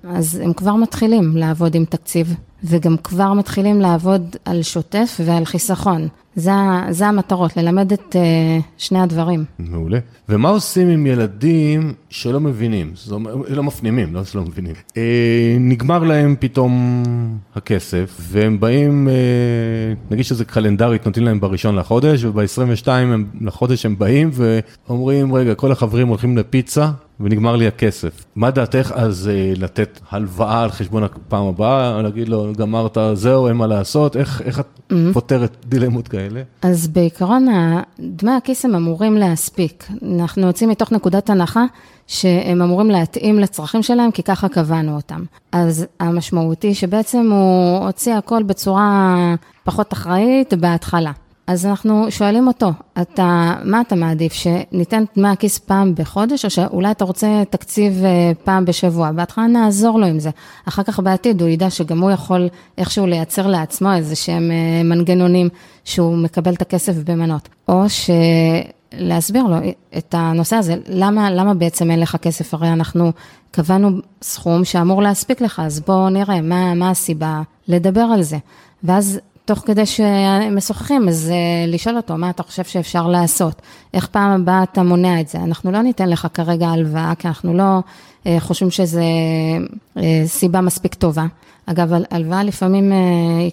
אז הם כבר מתחילים לעבוד עם תקציב. וגם כבר מתחילים לעבוד על שוטף ועל חיסכון. זה, זה המטרות, ללמד את uh, שני הדברים. מעולה. ומה עושים עם ילדים שלא מבינים, זאת אומרת, לא מפנימים, לא שלא מבינים. Uh, נגמר להם פתאום הכסף, והם באים, uh, נגיד שזה קלנדרית, נותנים להם בראשון לחודש, וב-22 לחודש הם באים ואומרים, רגע, כל החברים הולכים לפיצה, ונגמר לי הכסף. מה דעתך אז אה, לתת הלוואה על חשבון הפעם הבאה, להגיד לו, גמרת, זהו, אין מה לעשות, איך, איך את mm-hmm. פותרת דילמות כאלה? אז בעיקרון, דמי הכיס הם אמורים להספיק. אנחנו יוצאים מתוך נקודת הנחה שהם אמורים להתאים לצרכים שלהם, כי ככה קבענו אותם. אז המשמעות היא שבעצם הוא הוציא הכל בצורה פחות אחראית בהתחלה. אז אנחנו שואלים אותו, אתה, מה אתה מעדיף, שניתן דמי הכיס פעם בחודש, או שאולי אתה רוצה תקציב אה, פעם בשבוע? בהתחלה נעזור לו עם זה. אחר כך בעתיד הוא ידע שגם הוא יכול איכשהו לייצר לעצמו איזה שהם אה, מנגנונים שהוא מקבל את הכסף במנות. או ש... להסביר לו את הנושא הזה, למה, למה בעצם אין לך כסף? הרי אנחנו קבענו סכום שאמור להספיק לך, אז בואו נראה מה, מה הסיבה לדבר על זה. ואז תוך כדי שהם משוחחים, אז אה, לשאול אותו, מה אתה חושב שאפשר לעשות? איך פעם הבאה אתה מונע את זה? אנחנו לא ניתן לך כרגע הלוואה, כי אנחנו לא אה, חושבים שזו אה, סיבה מספיק טובה. אגב, הלוואה לפעמים,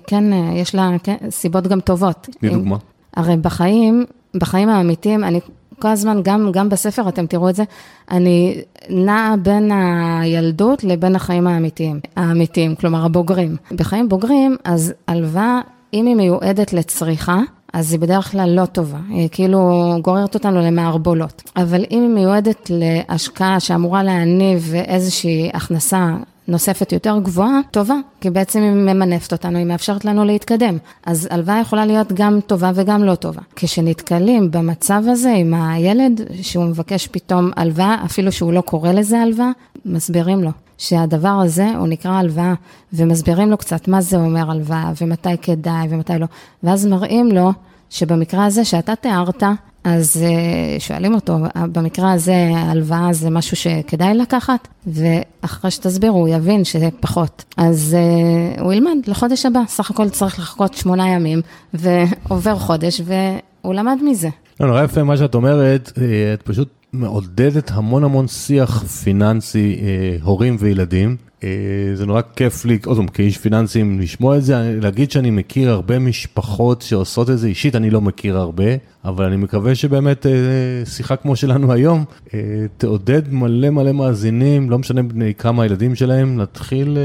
כן, יש לה כן, סיבות גם טובות. תני דוגמה. הרי בחיים, בחיים האמיתיים, אני כל הזמן, גם, גם בספר אתם תראו את זה, אני נעה בין הילדות לבין החיים האמיתיים, האמיתיים, כלומר הבוגרים. בחיים בוגרים, אז הלוואה אם היא מיועדת לצריכה, אז היא בדרך כלל לא טובה, היא כאילו גוררת אותנו למערבולות. אבל אם היא מיועדת להשקעה שאמורה להניב איזושהי הכנסה נוספת יותר גבוהה, טובה, כי בעצם היא ממנפת אותנו, היא מאפשרת לנו להתקדם. אז הלוואה יכולה להיות גם טובה וגם לא טובה. כשנתקלים במצב הזה עם הילד, שהוא מבקש פתאום הלוואה, אפילו שהוא לא קורא לזה הלוואה, מסבירים לו. שהדבר הזה הוא נקרא הלוואה, ומסבירים לו קצת מה זה אומר הלוואה, ומתי כדאי ומתי לא, ואז מראים לו שבמקרה הזה שאתה תיארת, אז אה, שואלים אותו, במקרה הזה הלוואה זה משהו שכדאי לקחת, ואחרי שתסביר הוא יבין שזה פחות. אז uh, הוא ילמד לחודש הבא, סך הכל צריך לחכות שמונה ימים, ועובר חודש, והוא למד מזה. לא, נורא יפה מה שאת אומרת, אה, את פשוט מעודדת המון המון שיח פיננסי, אה, הורים וילדים. אה, זה נורא כיף לי, עוד פעם, כאיש פיננסים לשמוע את זה, להגיד שאני מכיר הרבה משפחות שעושות את זה, אישית אני לא מכיר הרבה, אבל אני מקווה שבאמת אה, שיחה כמו שלנו היום, אה, תעודד מלא מלא מאזינים, לא משנה בני כמה הילדים שלהם, להתחיל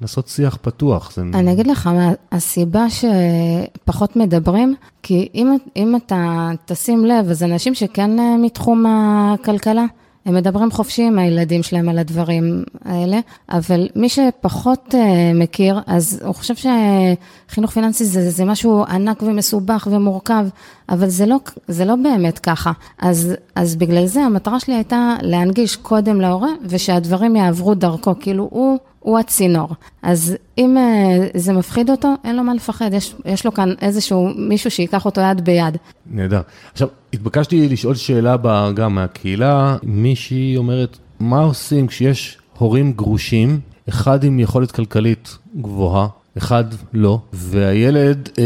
לעשות שיח פתוח. זה... אני אגיד לך, הסיבה שפחות מדברים, כי אם, אם אתה תשים לב, אז אנשים שכן מתחום הכלכלה, הם מדברים חופשי עם הילדים שלהם על הדברים האלה, אבל מי שפחות uh, מכיר, אז הוא חושב שחינוך פיננסי זה, זה משהו ענק ומסובך ומורכב, אבל זה לא, זה לא באמת ככה. אז, אז בגלל זה המטרה שלי הייתה להנגיש קודם להורה, ושהדברים יעברו דרכו, כאילו הוא... הוא הצינור. אז אם uh, זה מפחיד אותו, אין לו מה לפחד, יש, יש לו כאן איזשהו מישהו שייקח אותו יד ביד. נהדר. עכשיו, התבקשתי לשאול שאלה גם מהקהילה, מישהי אומרת, מה עושים כשיש הורים גרושים, אחד עם יכולת כלכלית גבוהה, אחד לא, והילד, אה,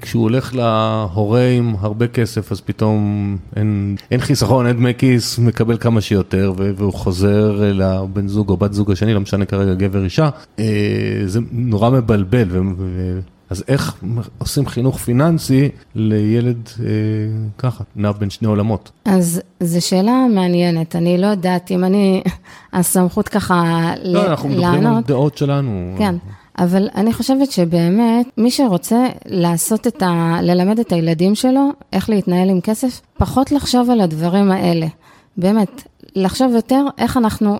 כשהוא הולך להורה עם הרבה כסף, אז פתאום אין, אין חיסכון, אין דמי כיס, מקבל כמה שיותר, והוא חוזר לבן זוג או בת זוג השני, לא משנה כרגע גבר אישה, אה, זה נורא מבלבל. ו, ו, אז איך עושים חינוך פיננסי לילד אה, ככה, נע בין שני עולמות? אז זו שאלה מעניינת, אני לא יודעת אם אני הסמכות ככה לא, לענות. לא, אנחנו מדברים על דעות שלנו. כן. אבל אני חושבת שבאמת, מי שרוצה לעשות את ה... ללמד את הילדים שלו איך להתנהל עם כסף, פחות לחשוב על הדברים האלה. באמת, לחשוב יותר איך אנחנו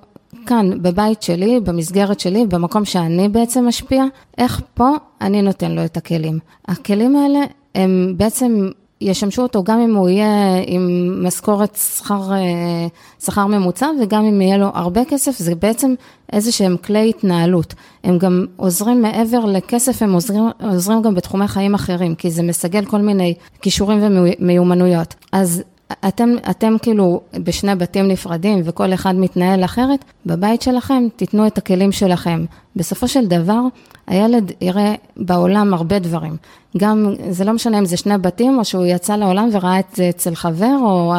כאן, בבית שלי, במסגרת שלי, במקום שאני בעצם משפיע, איך פה אני נותן לו את הכלים. הכלים האלה הם בעצם ישמשו אותו גם אם הוא יהיה עם משכורת שכר, אה, שכר ממוצע וגם אם יהיה לו הרבה כסף, זה בעצם איזה שהם כלי התנהלות. הם גם עוזרים מעבר לכסף, הם עוזרים, עוזרים גם בתחומי חיים אחרים, כי זה מסגל כל מיני כישורים ומיומנויות. אז אתם, אתם כאילו בשני בתים נפרדים וכל אחד מתנהל אחרת, בבית שלכם תיתנו את הכלים שלכם. בסופו של דבר, הילד יראה בעולם הרבה דברים. גם, זה לא משנה אם זה שני בתים או שהוא יצא לעולם וראה את זה אצל חבר או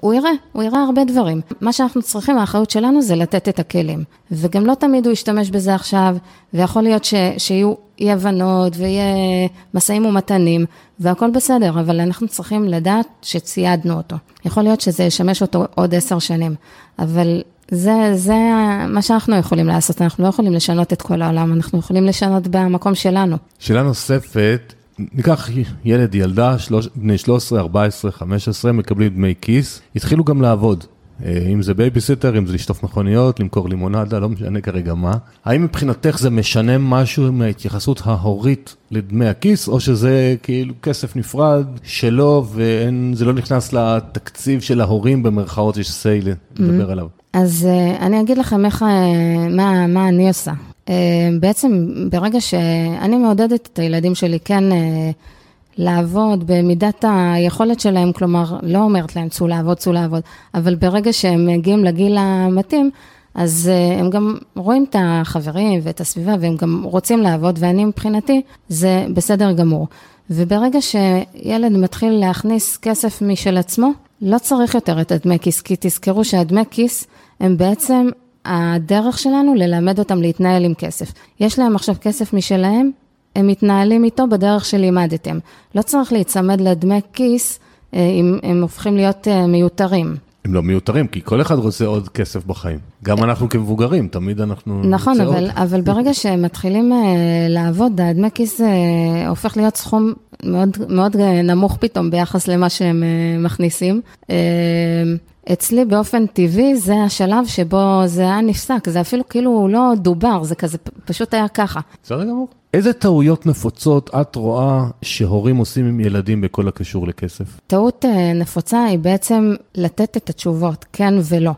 הוא יראה, הוא יראה הרבה דברים. מה שאנחנו צריכים, האחריות שלנו זה לתת את הכלים. וגם לא תמיד הוא ישתמש בזה עכשיו, ויכול להיות ש, שיהיו אי הבנות ויהיה משאים ומתנים, והכל בסדר, אבל אנחנו צריכים לדעת שציידנו אותו. יכול להיות שזה ישמש אותו עוד עשר שנים, אבל זה, זה מה שאנחנו יכולים לעשות, אנחנו לא יכולים לשנות את כל העולם, אנחנו יכולים לשנות במקום שלנו. שאלה נוספת, ניקח ילד, ילדה, שלוש, בני 13, 14, 15, מקבלים דמי כיס, התחילו גם לעבוד. אה, אם זה בייביסיטר, אם זה לשטוף מכוניות, למכור לימונדה, לא משנה כרגע מה. האם מבחינתך זה משנה משהו בהתייחסות ההורית לדמי הכיס, או שזה כאילו כסף נפרד שלו, וזה לא נכנס לתקציב של ההורים במרכאות, יש say לדבר mm-hmm. עליו? אז uh, אני אגיד לכם איך, uh, מה, מה אני עושה. Uh, בעצם ברגע שאני מעודדת את הילדים שלי כן uh, לעבוד במידת היכולת שלהם, כלומר, לא אומרת להם צאו לעבוד, צאו לעבוד, אבל ברגע שהם מגיעים לגיל המתאים, אז uh, הם גם רואים את החברים ואת הסביבה והם גם רוצים לעבוד, ואני מבחינתי, זה בסדר גמור. וברגע שילד מתחיל להכניס כסף משל עצמו, לא צריך יותר את הדמי כיס, כי תזכרו שהדמי כיס הם בעצם הדרך שלנו ללמד אותם להתנהל עם כסף. יש להם עכשיו כסף משלהם, הם מתנהלים איתו בדרך שלימדתם. לא צריך להיצמד לדמי כיס אה, אם הם הופכים להיות אה, מיותרים. הם לא מיותרים, כי כל אחד רוצה עוד כסף בחיים. גם אנחנו כמבוגרים, תמיד אנחנו נכון, אבל, אבל ברגע שהם מתחילים לעבוד, הדמי כיס הופך להיות סכום מאוד, מאוד נמוך פתאום ביחס למה שהם מכניסים. אצלי באופן טבעי זה השלב שבו זה היה נפסק, זה אפילו כאילו לא דובר, זה כזה פשוט היה ככה. בסדר גמור. איזה טעויות נפוצות את רואה שהורים עושים עם ילדים בכל הקשור לכסף? טעות אה, נפוצה היא בעצם לתת את התשובות, כן ולא.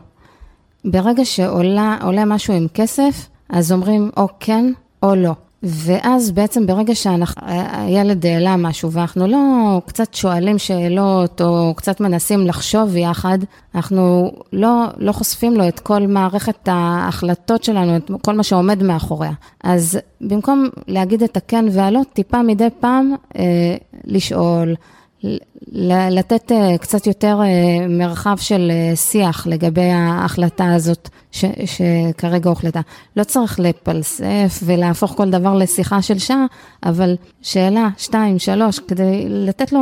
ברגע שעולה משהו עם כסף, אז אומרים או כן או לא. ואז בעצם ברגע שהילד העלה משהו ואנחנו לא קצת שואלים שאלות או קצת מנסים לחשוב יחד, אנחנו לא, לא חושפים לו את כל מערכת ההחלטות שלנו, את כל מה שעומד מאחוריה. אז במקום להגיד את הכן והלא, טיפה מדי פעם אה, לשאול, לתת אה, קצת יותר אה, מרחב של אה, שיח לגבי ההחלטה הזאת ש, שכרגע הוחלטה. לא צריך לפלסף ולהפוך כל דבר לשיחה של שעה, אבל שאלה, שתיים, שלוש, כדי לתת לו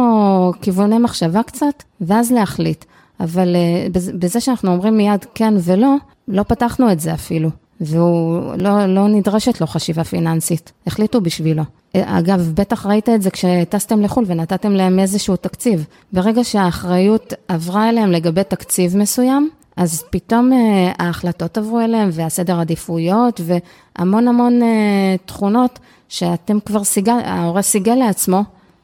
כיווני מחשבה קצת, ואז להחליט. אבל בזה שאנחנו אומרים מיד כן ולא, לא פתחנו את זה אפילו. והוא, לא, לא נדרשת לו חשיבה פיננסית, החליטו בשבילו. אגב, בטח ראית את זה כשטסתם לחו"ל ונתתם להם איזשהו תקציב. ברגע שהאחריות עברה אליהם לגבי תקציב מסוים, אז פתאום uh, ההחלטות עברו אליהם והסדר עדיפויות והמון המון uh, תכונות שאתם כבר סיגל, ההורה סיגל לעצמו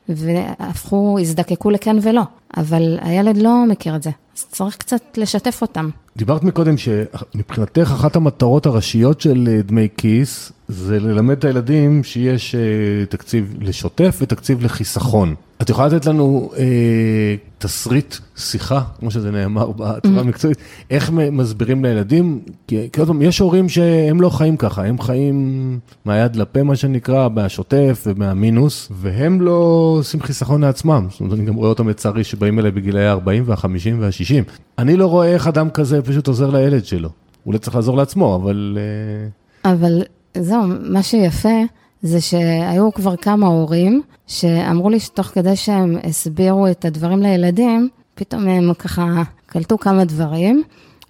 והפכו, הזדקקו לכן ולא, אבל הילד לא מכיר את זה, אז צריך קצת לשתף אותם. דיברת מקודם שמבחינתך אחת המטרות הראשיות של אה, דמי כיס זה ללמד את הילדים שיש אה, תקציב לשוטף ותקציב לחיסכון. את יכולה לתת לנו אה, תסריט שיחה, כמו שזה נאמר בצורה mm-hmm. המקצועית, איך מסבירים לילדים? כי עוד פעם, יש הורים שהם לא חיים ככה, הם חיים מהיד לפה, מה שנקרא, מהשוטף ומהמינוס, והם לא עושים חיסכון לעצמם. זאת אומרת, אני גם רואה אותם לצערי שבאים אליי בגילאי ה-40 וה-50 וה-60. אני לא רואה איך אדם כזה פשוט עוזר לילד שלו. אולי צריך לעזור לעצמו, אבל... אה, אבל זהו, מה שיפה זה שהיו כבר כמה הורים שאמרו לי שתוך כדי שהם הסבירו את הדברים לילדים, פתאום הם ככה קלטו כמה דברים,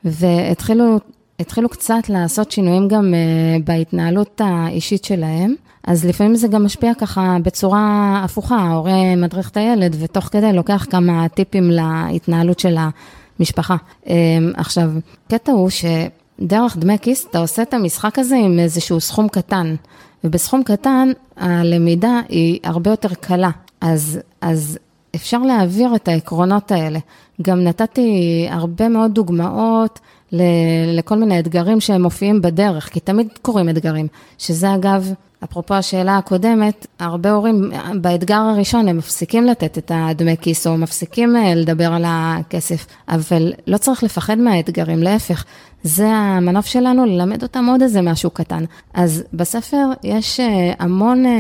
והתחילו התחילו קצת לעשות שינויים גם uh, בהתנהלות האישית שלהם. אז לפעמים זה גם משפיע ככה בצורה הפוכה, ההורה מדריך את הילד ותוך כדי לוקח כמה טיפים להתנהלות של המשפחה. Um, עכשיו, קטע הוא ש... דרך דמי כיס אתה עושה את המשחק הזה עם איזשהו סכום קטן, ובסכום קטן הלמידה היא הרבה יותר קלה. אז, אז אפשר להעביר את העקרונות האלה. גם נתתי הרבה מאוד דוגמאות לכל מיני אתגרים שהם מופיעים בדרך, כי תמיד קורים אתגרים, שזה אגב, אפרופו השאלה הקודמת, הרבה הורים באתגר הראשון הם מפסיקים לתת את הדמי כיס או מפסיקים אה, לדבר על הכסף, אבל לא צריך לפחד מהאתגרים, להפך, זה המנוף שלנו, ללמד אותם עוד איזה משהו קטן. אז בספר יש אה, המון אה,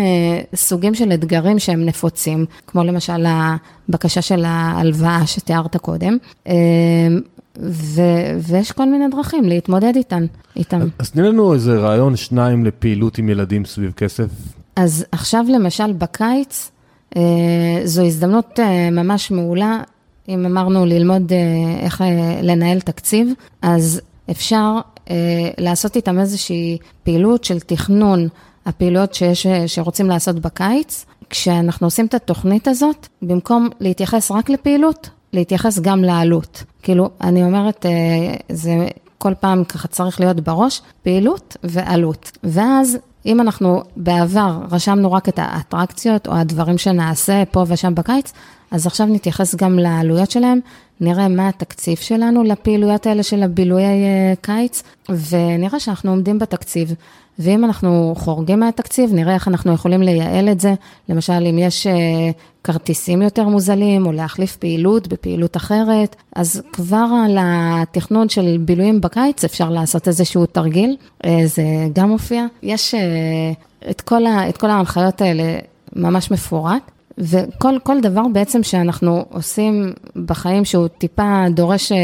סוגים של אתגרים שהם נפוצים, כמו למשל הבקשה של ההלוואה שתיארת קודם. ו- ויש כל מיני דרכים להתמודד איתן, איתם. אז תני לנו איזה רעיון, שניים לפעילות עם ילדים סביב כסף. אז עכשיו למשל בקיץ, אה, זו הזדמנות אה, ממש מעולה, אם אמרנו ללמוד אה, איך אה, לנהל תקציב, אז אפשר אה, לעשות איתם איזושהי פעילות של תכנון הפעילויות שיש, אה, שרוצים לעשות בקיץ. כשאנחנו עושים את התוכנית הזאת, במקום להתייחס רק לפעילות, להתייחס גם לעלות. כאילו, אני אומרת, אה, זה כל פעם ככה צריך להיות בראש, פעילות ועלות. ואז, אם אנחנו בעבר רשמנו רק את האטרקציות או הדברים שנעשה פה ושם בקיץ, אז עכשיו נתייחס גם לעלויות שלהם, נראה מה התקציב שלנו לפעילויות האלה של הבילויי אה, קיץ, ונראה שאנחנו עומדים בתקציב. ואם אנחנו חורגים מהתקציב, נראה איך אנחנו יכולים לייעל את זה. למשל, אם יש אה, כרטיסים יותר מוזלים, או להחליף פעילות בפעילות אחרת, אז כבר על התכנון של בילויים בקיץ אפשר לעשות איזשהו תרגיל, אה, זה גם מופיע. יש את כל, ה, את כל ההנחיות האלה ממש מפורט. וכל דבר בעצם שאנחנו עושים בחיים שהוא טיפה דורש אה,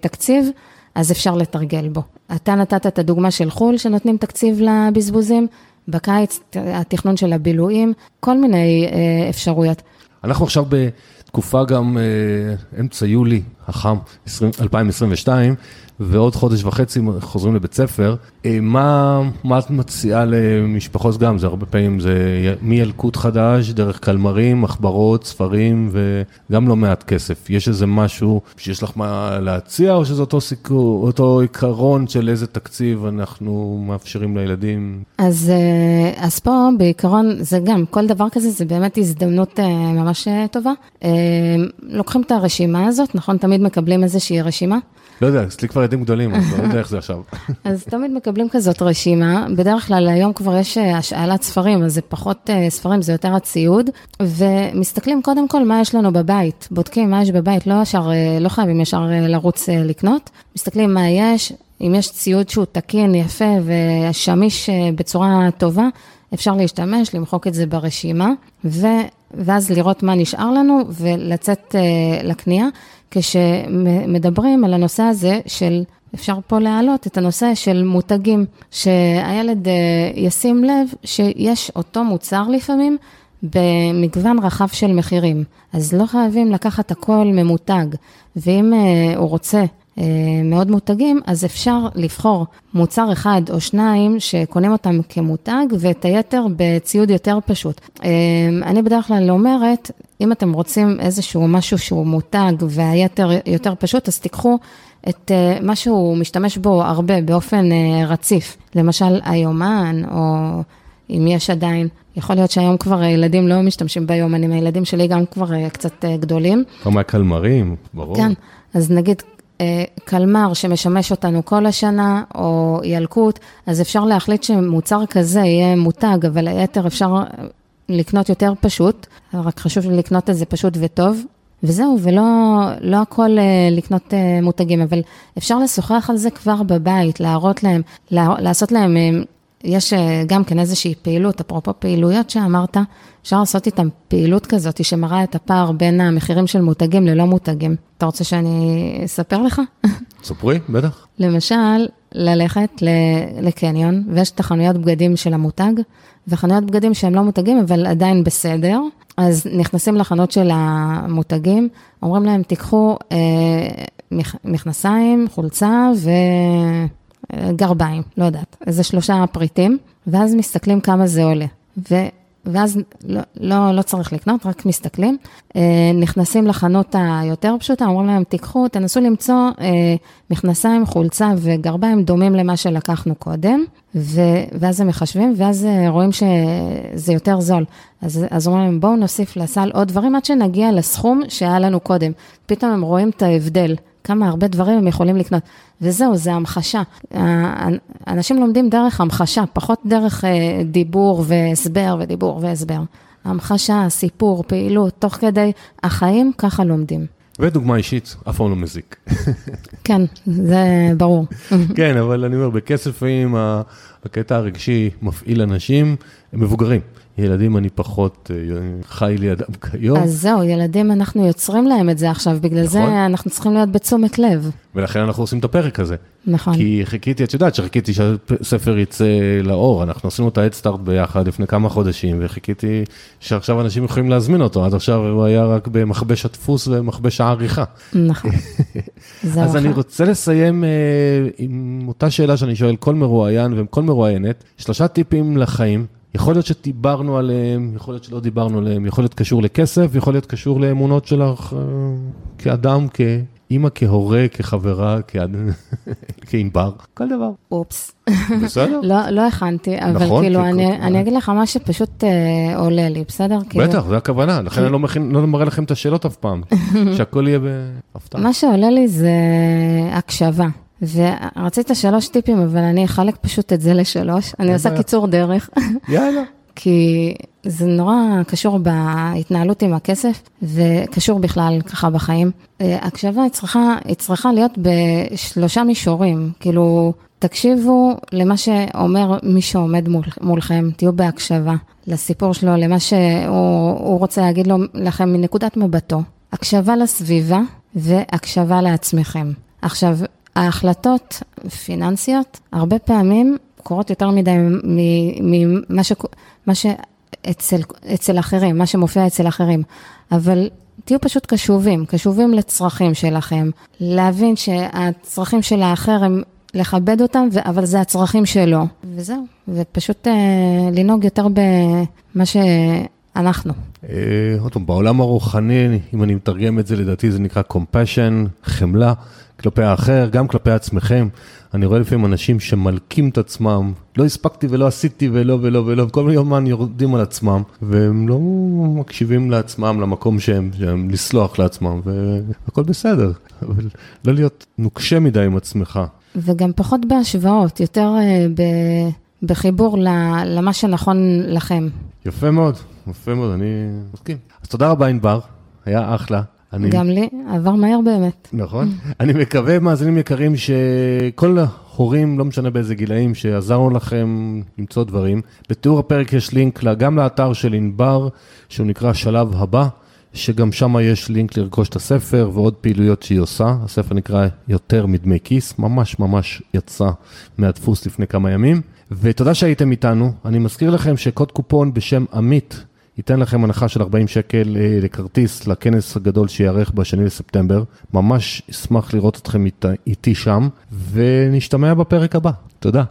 תקציב, אז אפשר לתרגל בו. אתה נתת את הדוגמה של חו"ל, שנותנים תקציב לבזבוזים, בקיץ התכנון של הבילויים, כל מיני אה, אפשרויות. אנחנו עכשיו בתקופה גם אה, אמצע יולי, החם, 20, 2022, ועוד חודש וחצי חוזרים לבית ספר. אה, מה, מה את מציעה למשפחות גם? זה הרבה פעמים, זה מילקוט חדש, דרך קלמרים, מחברות, ספרים, וגם לא מעט כסף. יש איזה משהו שיש לך מה להציע, או שזה אותו, סיכו, אותו עיקרון של איזה תקציב אנחנו מאפשרים לילדים? אז, אה, אז פה בעיקרון זה גם, כל דבר כזה זה באמת הזדמנות אה, ממש טובה. לוקחים את הרשימה הזאת, נכון? תמיד מקבלים איזושהי רשימה. לא יודע, אצלי כבר ילדים גדולים, אז לא יודע איך זה עכשיו. אז תמיד מקבלים כזאת רשימה, בדרך כלל היום כבר יש אה, השאלת ספרים, אז זה פחות אה, ספרים, זה יותר הציוד, ומסתכלים קודם כל מה יש לנו בבית, בודקים מה יש בבית, לא ישר, אה, לא חייבים ישר לרוץ לקנות, מסתכלים מה יש, אם יש ציוד שהוא תקין, יפה ושמיש בצורה טובה, אפשר להשתמש, למחוק את זה ברשימה, ו... ואז לראות מה נשאר לנו ולצאת לקנייה. כשמדברים על הנושא הזה של, אפשר פה להעלות את הנושא של מותגים, שהילד אה, ישים לב שיש אותו מוצר לפעמים במגוון רחב של מחירים. אז לא חייבים לקחת הכל ממותג, ואם אה, הוא רוצה מאוד מותגים, אז אפשר לבחור מוצר אחד או שניים שקונים אותם כמותג, ואת היתר בציוד יותר פשוט. אני בדרך כלל אומרת, אם אתם רוצים איזשהו משהו שהוא מותג והיתר יותר פשוט, אז תיקחו את אה, מה שהוא משתמש בו הרבה באופן אה, רציף. למשל, היומן, או אם יש עדיין, יכול להיות שהיום כבר ילדים לא משתמשים ביומנים, הילדים שלי גם כבר אה, קצת גדולים. כמה קלמרים, ברור. כן, אז נגיד קלמר שמשמש אותנו כל השנה, או ילקוט, אז אפשר להחליט שמוצר כזה יהיה מותג, אבל היתר אפשר לקנות יותר פשוט, רק חשוב לקנות את זה פשוט וטוב, וזהו, ולא לא הכל אה, לקנות אה, מותגים, אבל אפשר לשוחח על זה כבר בבית, להראות להם, לעשות להם, אה, יש גם כן איזושהי פעילות, אפרופו פעילויות שאמרת, אפשר לעשות איתם פעילות כזאת שמראה את הפער בין המחירים של מותגים ללא מותגים. אתה רוצה שאני אספר לך? ספרי, בטח. למשל, ללכת לקניון, ויש את החנויות בגדים של המותג, וחנויות בגדים שהם לא מותגים, אבל עדיין בסדר. אז נכנסים לחנות של המותגים, אומרים להם, תיקחו אה, מכנסיים, חולצה וגרביים, לא יודעת, איזה שלושה פריטים, ואז מסתכלים כמה זה עולה. ו... ואז לא, לא, לא צריך לקנות, רק מסתכלים. אה, נכנסים לחנות היותר פשוטה, אומרים להם, תיקחו, תנסו למצוא אה, מכנסיים, חולצה וגרביים דומים למה שלקחנו קודם, ו, ואז הם מחשבים, ואז רואים שזה יותר זול. אז, אז אומרים להם, בואו נוסיף לסל עוד דברים עד שנגיע לסכום שהיה לנו קודם. פתאום הם רואים את ההבדל. כמה הרבה דברים הם יכולים לקנות. וזהו, זה המחשה. אנשים לומדים דרך המחשה, פחות דרך אה, דיבור והסבר ודיבור והסבר. המחשה, סיפור, פעילות, תוך כדי החיים, ככה לומדים. ודוגמה אישית, אף פעם לא מזיק. כן, זה ברור. כן, אבל אני אומר, בכסף לפעמים הקטע הרגשי מפעיל אנשים, הם מבוגרים. ילדים אני פחות אה, חי לידם כיום. אז זהו, ילדים אנחנו יוצרים להם את זה עכשיו, בגלל נכון. זה אנחנו צריכים להיות בתשומת לב. ולכן אנחנו עושים את הפרק הזה. נכון. כי חיכיתי, את יודעת שחיכיתי שהספר יצא לאור, אנחנו עשינו את ההדסטארט ביחד לפני כמה חודשים, וחיכיתי שעכשיו אנשים יכולים להזמין אותו, עד עכשיו הוא היה רק במכבש הדפוס ומכבש העריכה. נכון. אז אני רוצה לסיים uh, עם אותה שאלה שאני שואל כל מרואיין וכל מרואיינת, שלושה טיפים לחיים. יכול להיות שדיברנו עליהם, יכול להיות שלא דיברנו עליהם, יכול להיות קשור לכסף, יכול להיות קשור לאמונות שלך אה, כאדם, כאימא, כהורה, כחברה, כענבר, כל דבר. אופס. בסדר? לא, לא הכנתי, אבל נכון, כאילו, אני, אני אגיד לך מה שפשוט אה, עולה לי, בסדר? כאילו- בטח. זו הכוונה, לכן אני לא, מכין, לא מראה לכם את השאלות אף פעם, שהכל יהיה בהפתעה. מה שעולה לי זה הקשבה. ורצית שלוש טיפים, אבל אני אחלק פשוט את זה לשלוש. אני עושה קיצור דרך. יאללה. כי זה נורא קשור בהתנהלות עם הכסף, וקשור בכלל ככה בחיים. אה, הקשבה היא צריכה, היא צריכה להיות בשלושה מישורים, כאילו, תקשיבו למה שאומר מי שעומד מול, מולכם, תהיו בהקשבה לסיפור שלו, למה שהוא רוצה להגיד לו, לכם מנקודת מבטו. הקשבה לסביבה והקשבה לעצמכם. עכשיו, ההחלטות פיננסיות, הרבה פעמים קורות יותר מדי ממה ש... שאצל אצל אחרים, מה שמופיע אצל אחרים. אבל תהיו פשוט קשובים, קשובים לצרכים שלכם, להבין שהצרכים של האחר הם לכבד אותם, אבל זה הצרכים שלו. וזהו, ופשוט אה, לנהוג יותר במה שאנחנו. אה, עוד פעם, בעולם הרוחני, אם אני מתרגם את זה, לדעתי זה נקרא compassion, חמלה. כלפי האחר, גם כלפי עצמכם. אני רואה לפעמים אנשים שמלקים את עצמם, לא הספקתי ולא עשיתי ולא ולא ולא, וכל יומן יורדים על עצמם, והם לא מקשיבים לעצמם, למקום שהם, שהם לסלוח לעצמם, והכל בסדר, אבל לא להיות נוקשה מדי עם עצמך. וגם פחות בהשוואות, יותר uh, ב, בחיבור למה שנכון לכם. יפה מאוד, יפה מאוד, אני מסכים. אז תודה רבה ענבר, היה אחלה. אני... גם לי, עבר מהר באמת. נכון. אני מקווה, מאזינים יקרים, שכל ההורים, לא משנה באיזה גילאים, שעזרנו לכם למצוא דברים. בתיאור הפרק יש לינק גם לאתר של ענבר, שהוא נקרא שלב הבא, שגם שם יש לינק לרכוש את הספר ועוד פעילויות שהיא עושה. הספר נקרא יותר מדמי כיס, ממש ממש יצא מהדפוס לפני כמה ימים. ותודה שהייתם איתנו. אני מזכיר לכם שקוד קופון בשם עמית, ייתן לכם הנחה של 40 שקל אה, לכרטיס לכנס הגדול שיארך בשני לספטמבר. ממש אשמח לראות אתכם איתי שם, ונשתמע בפרק הבא. תודה.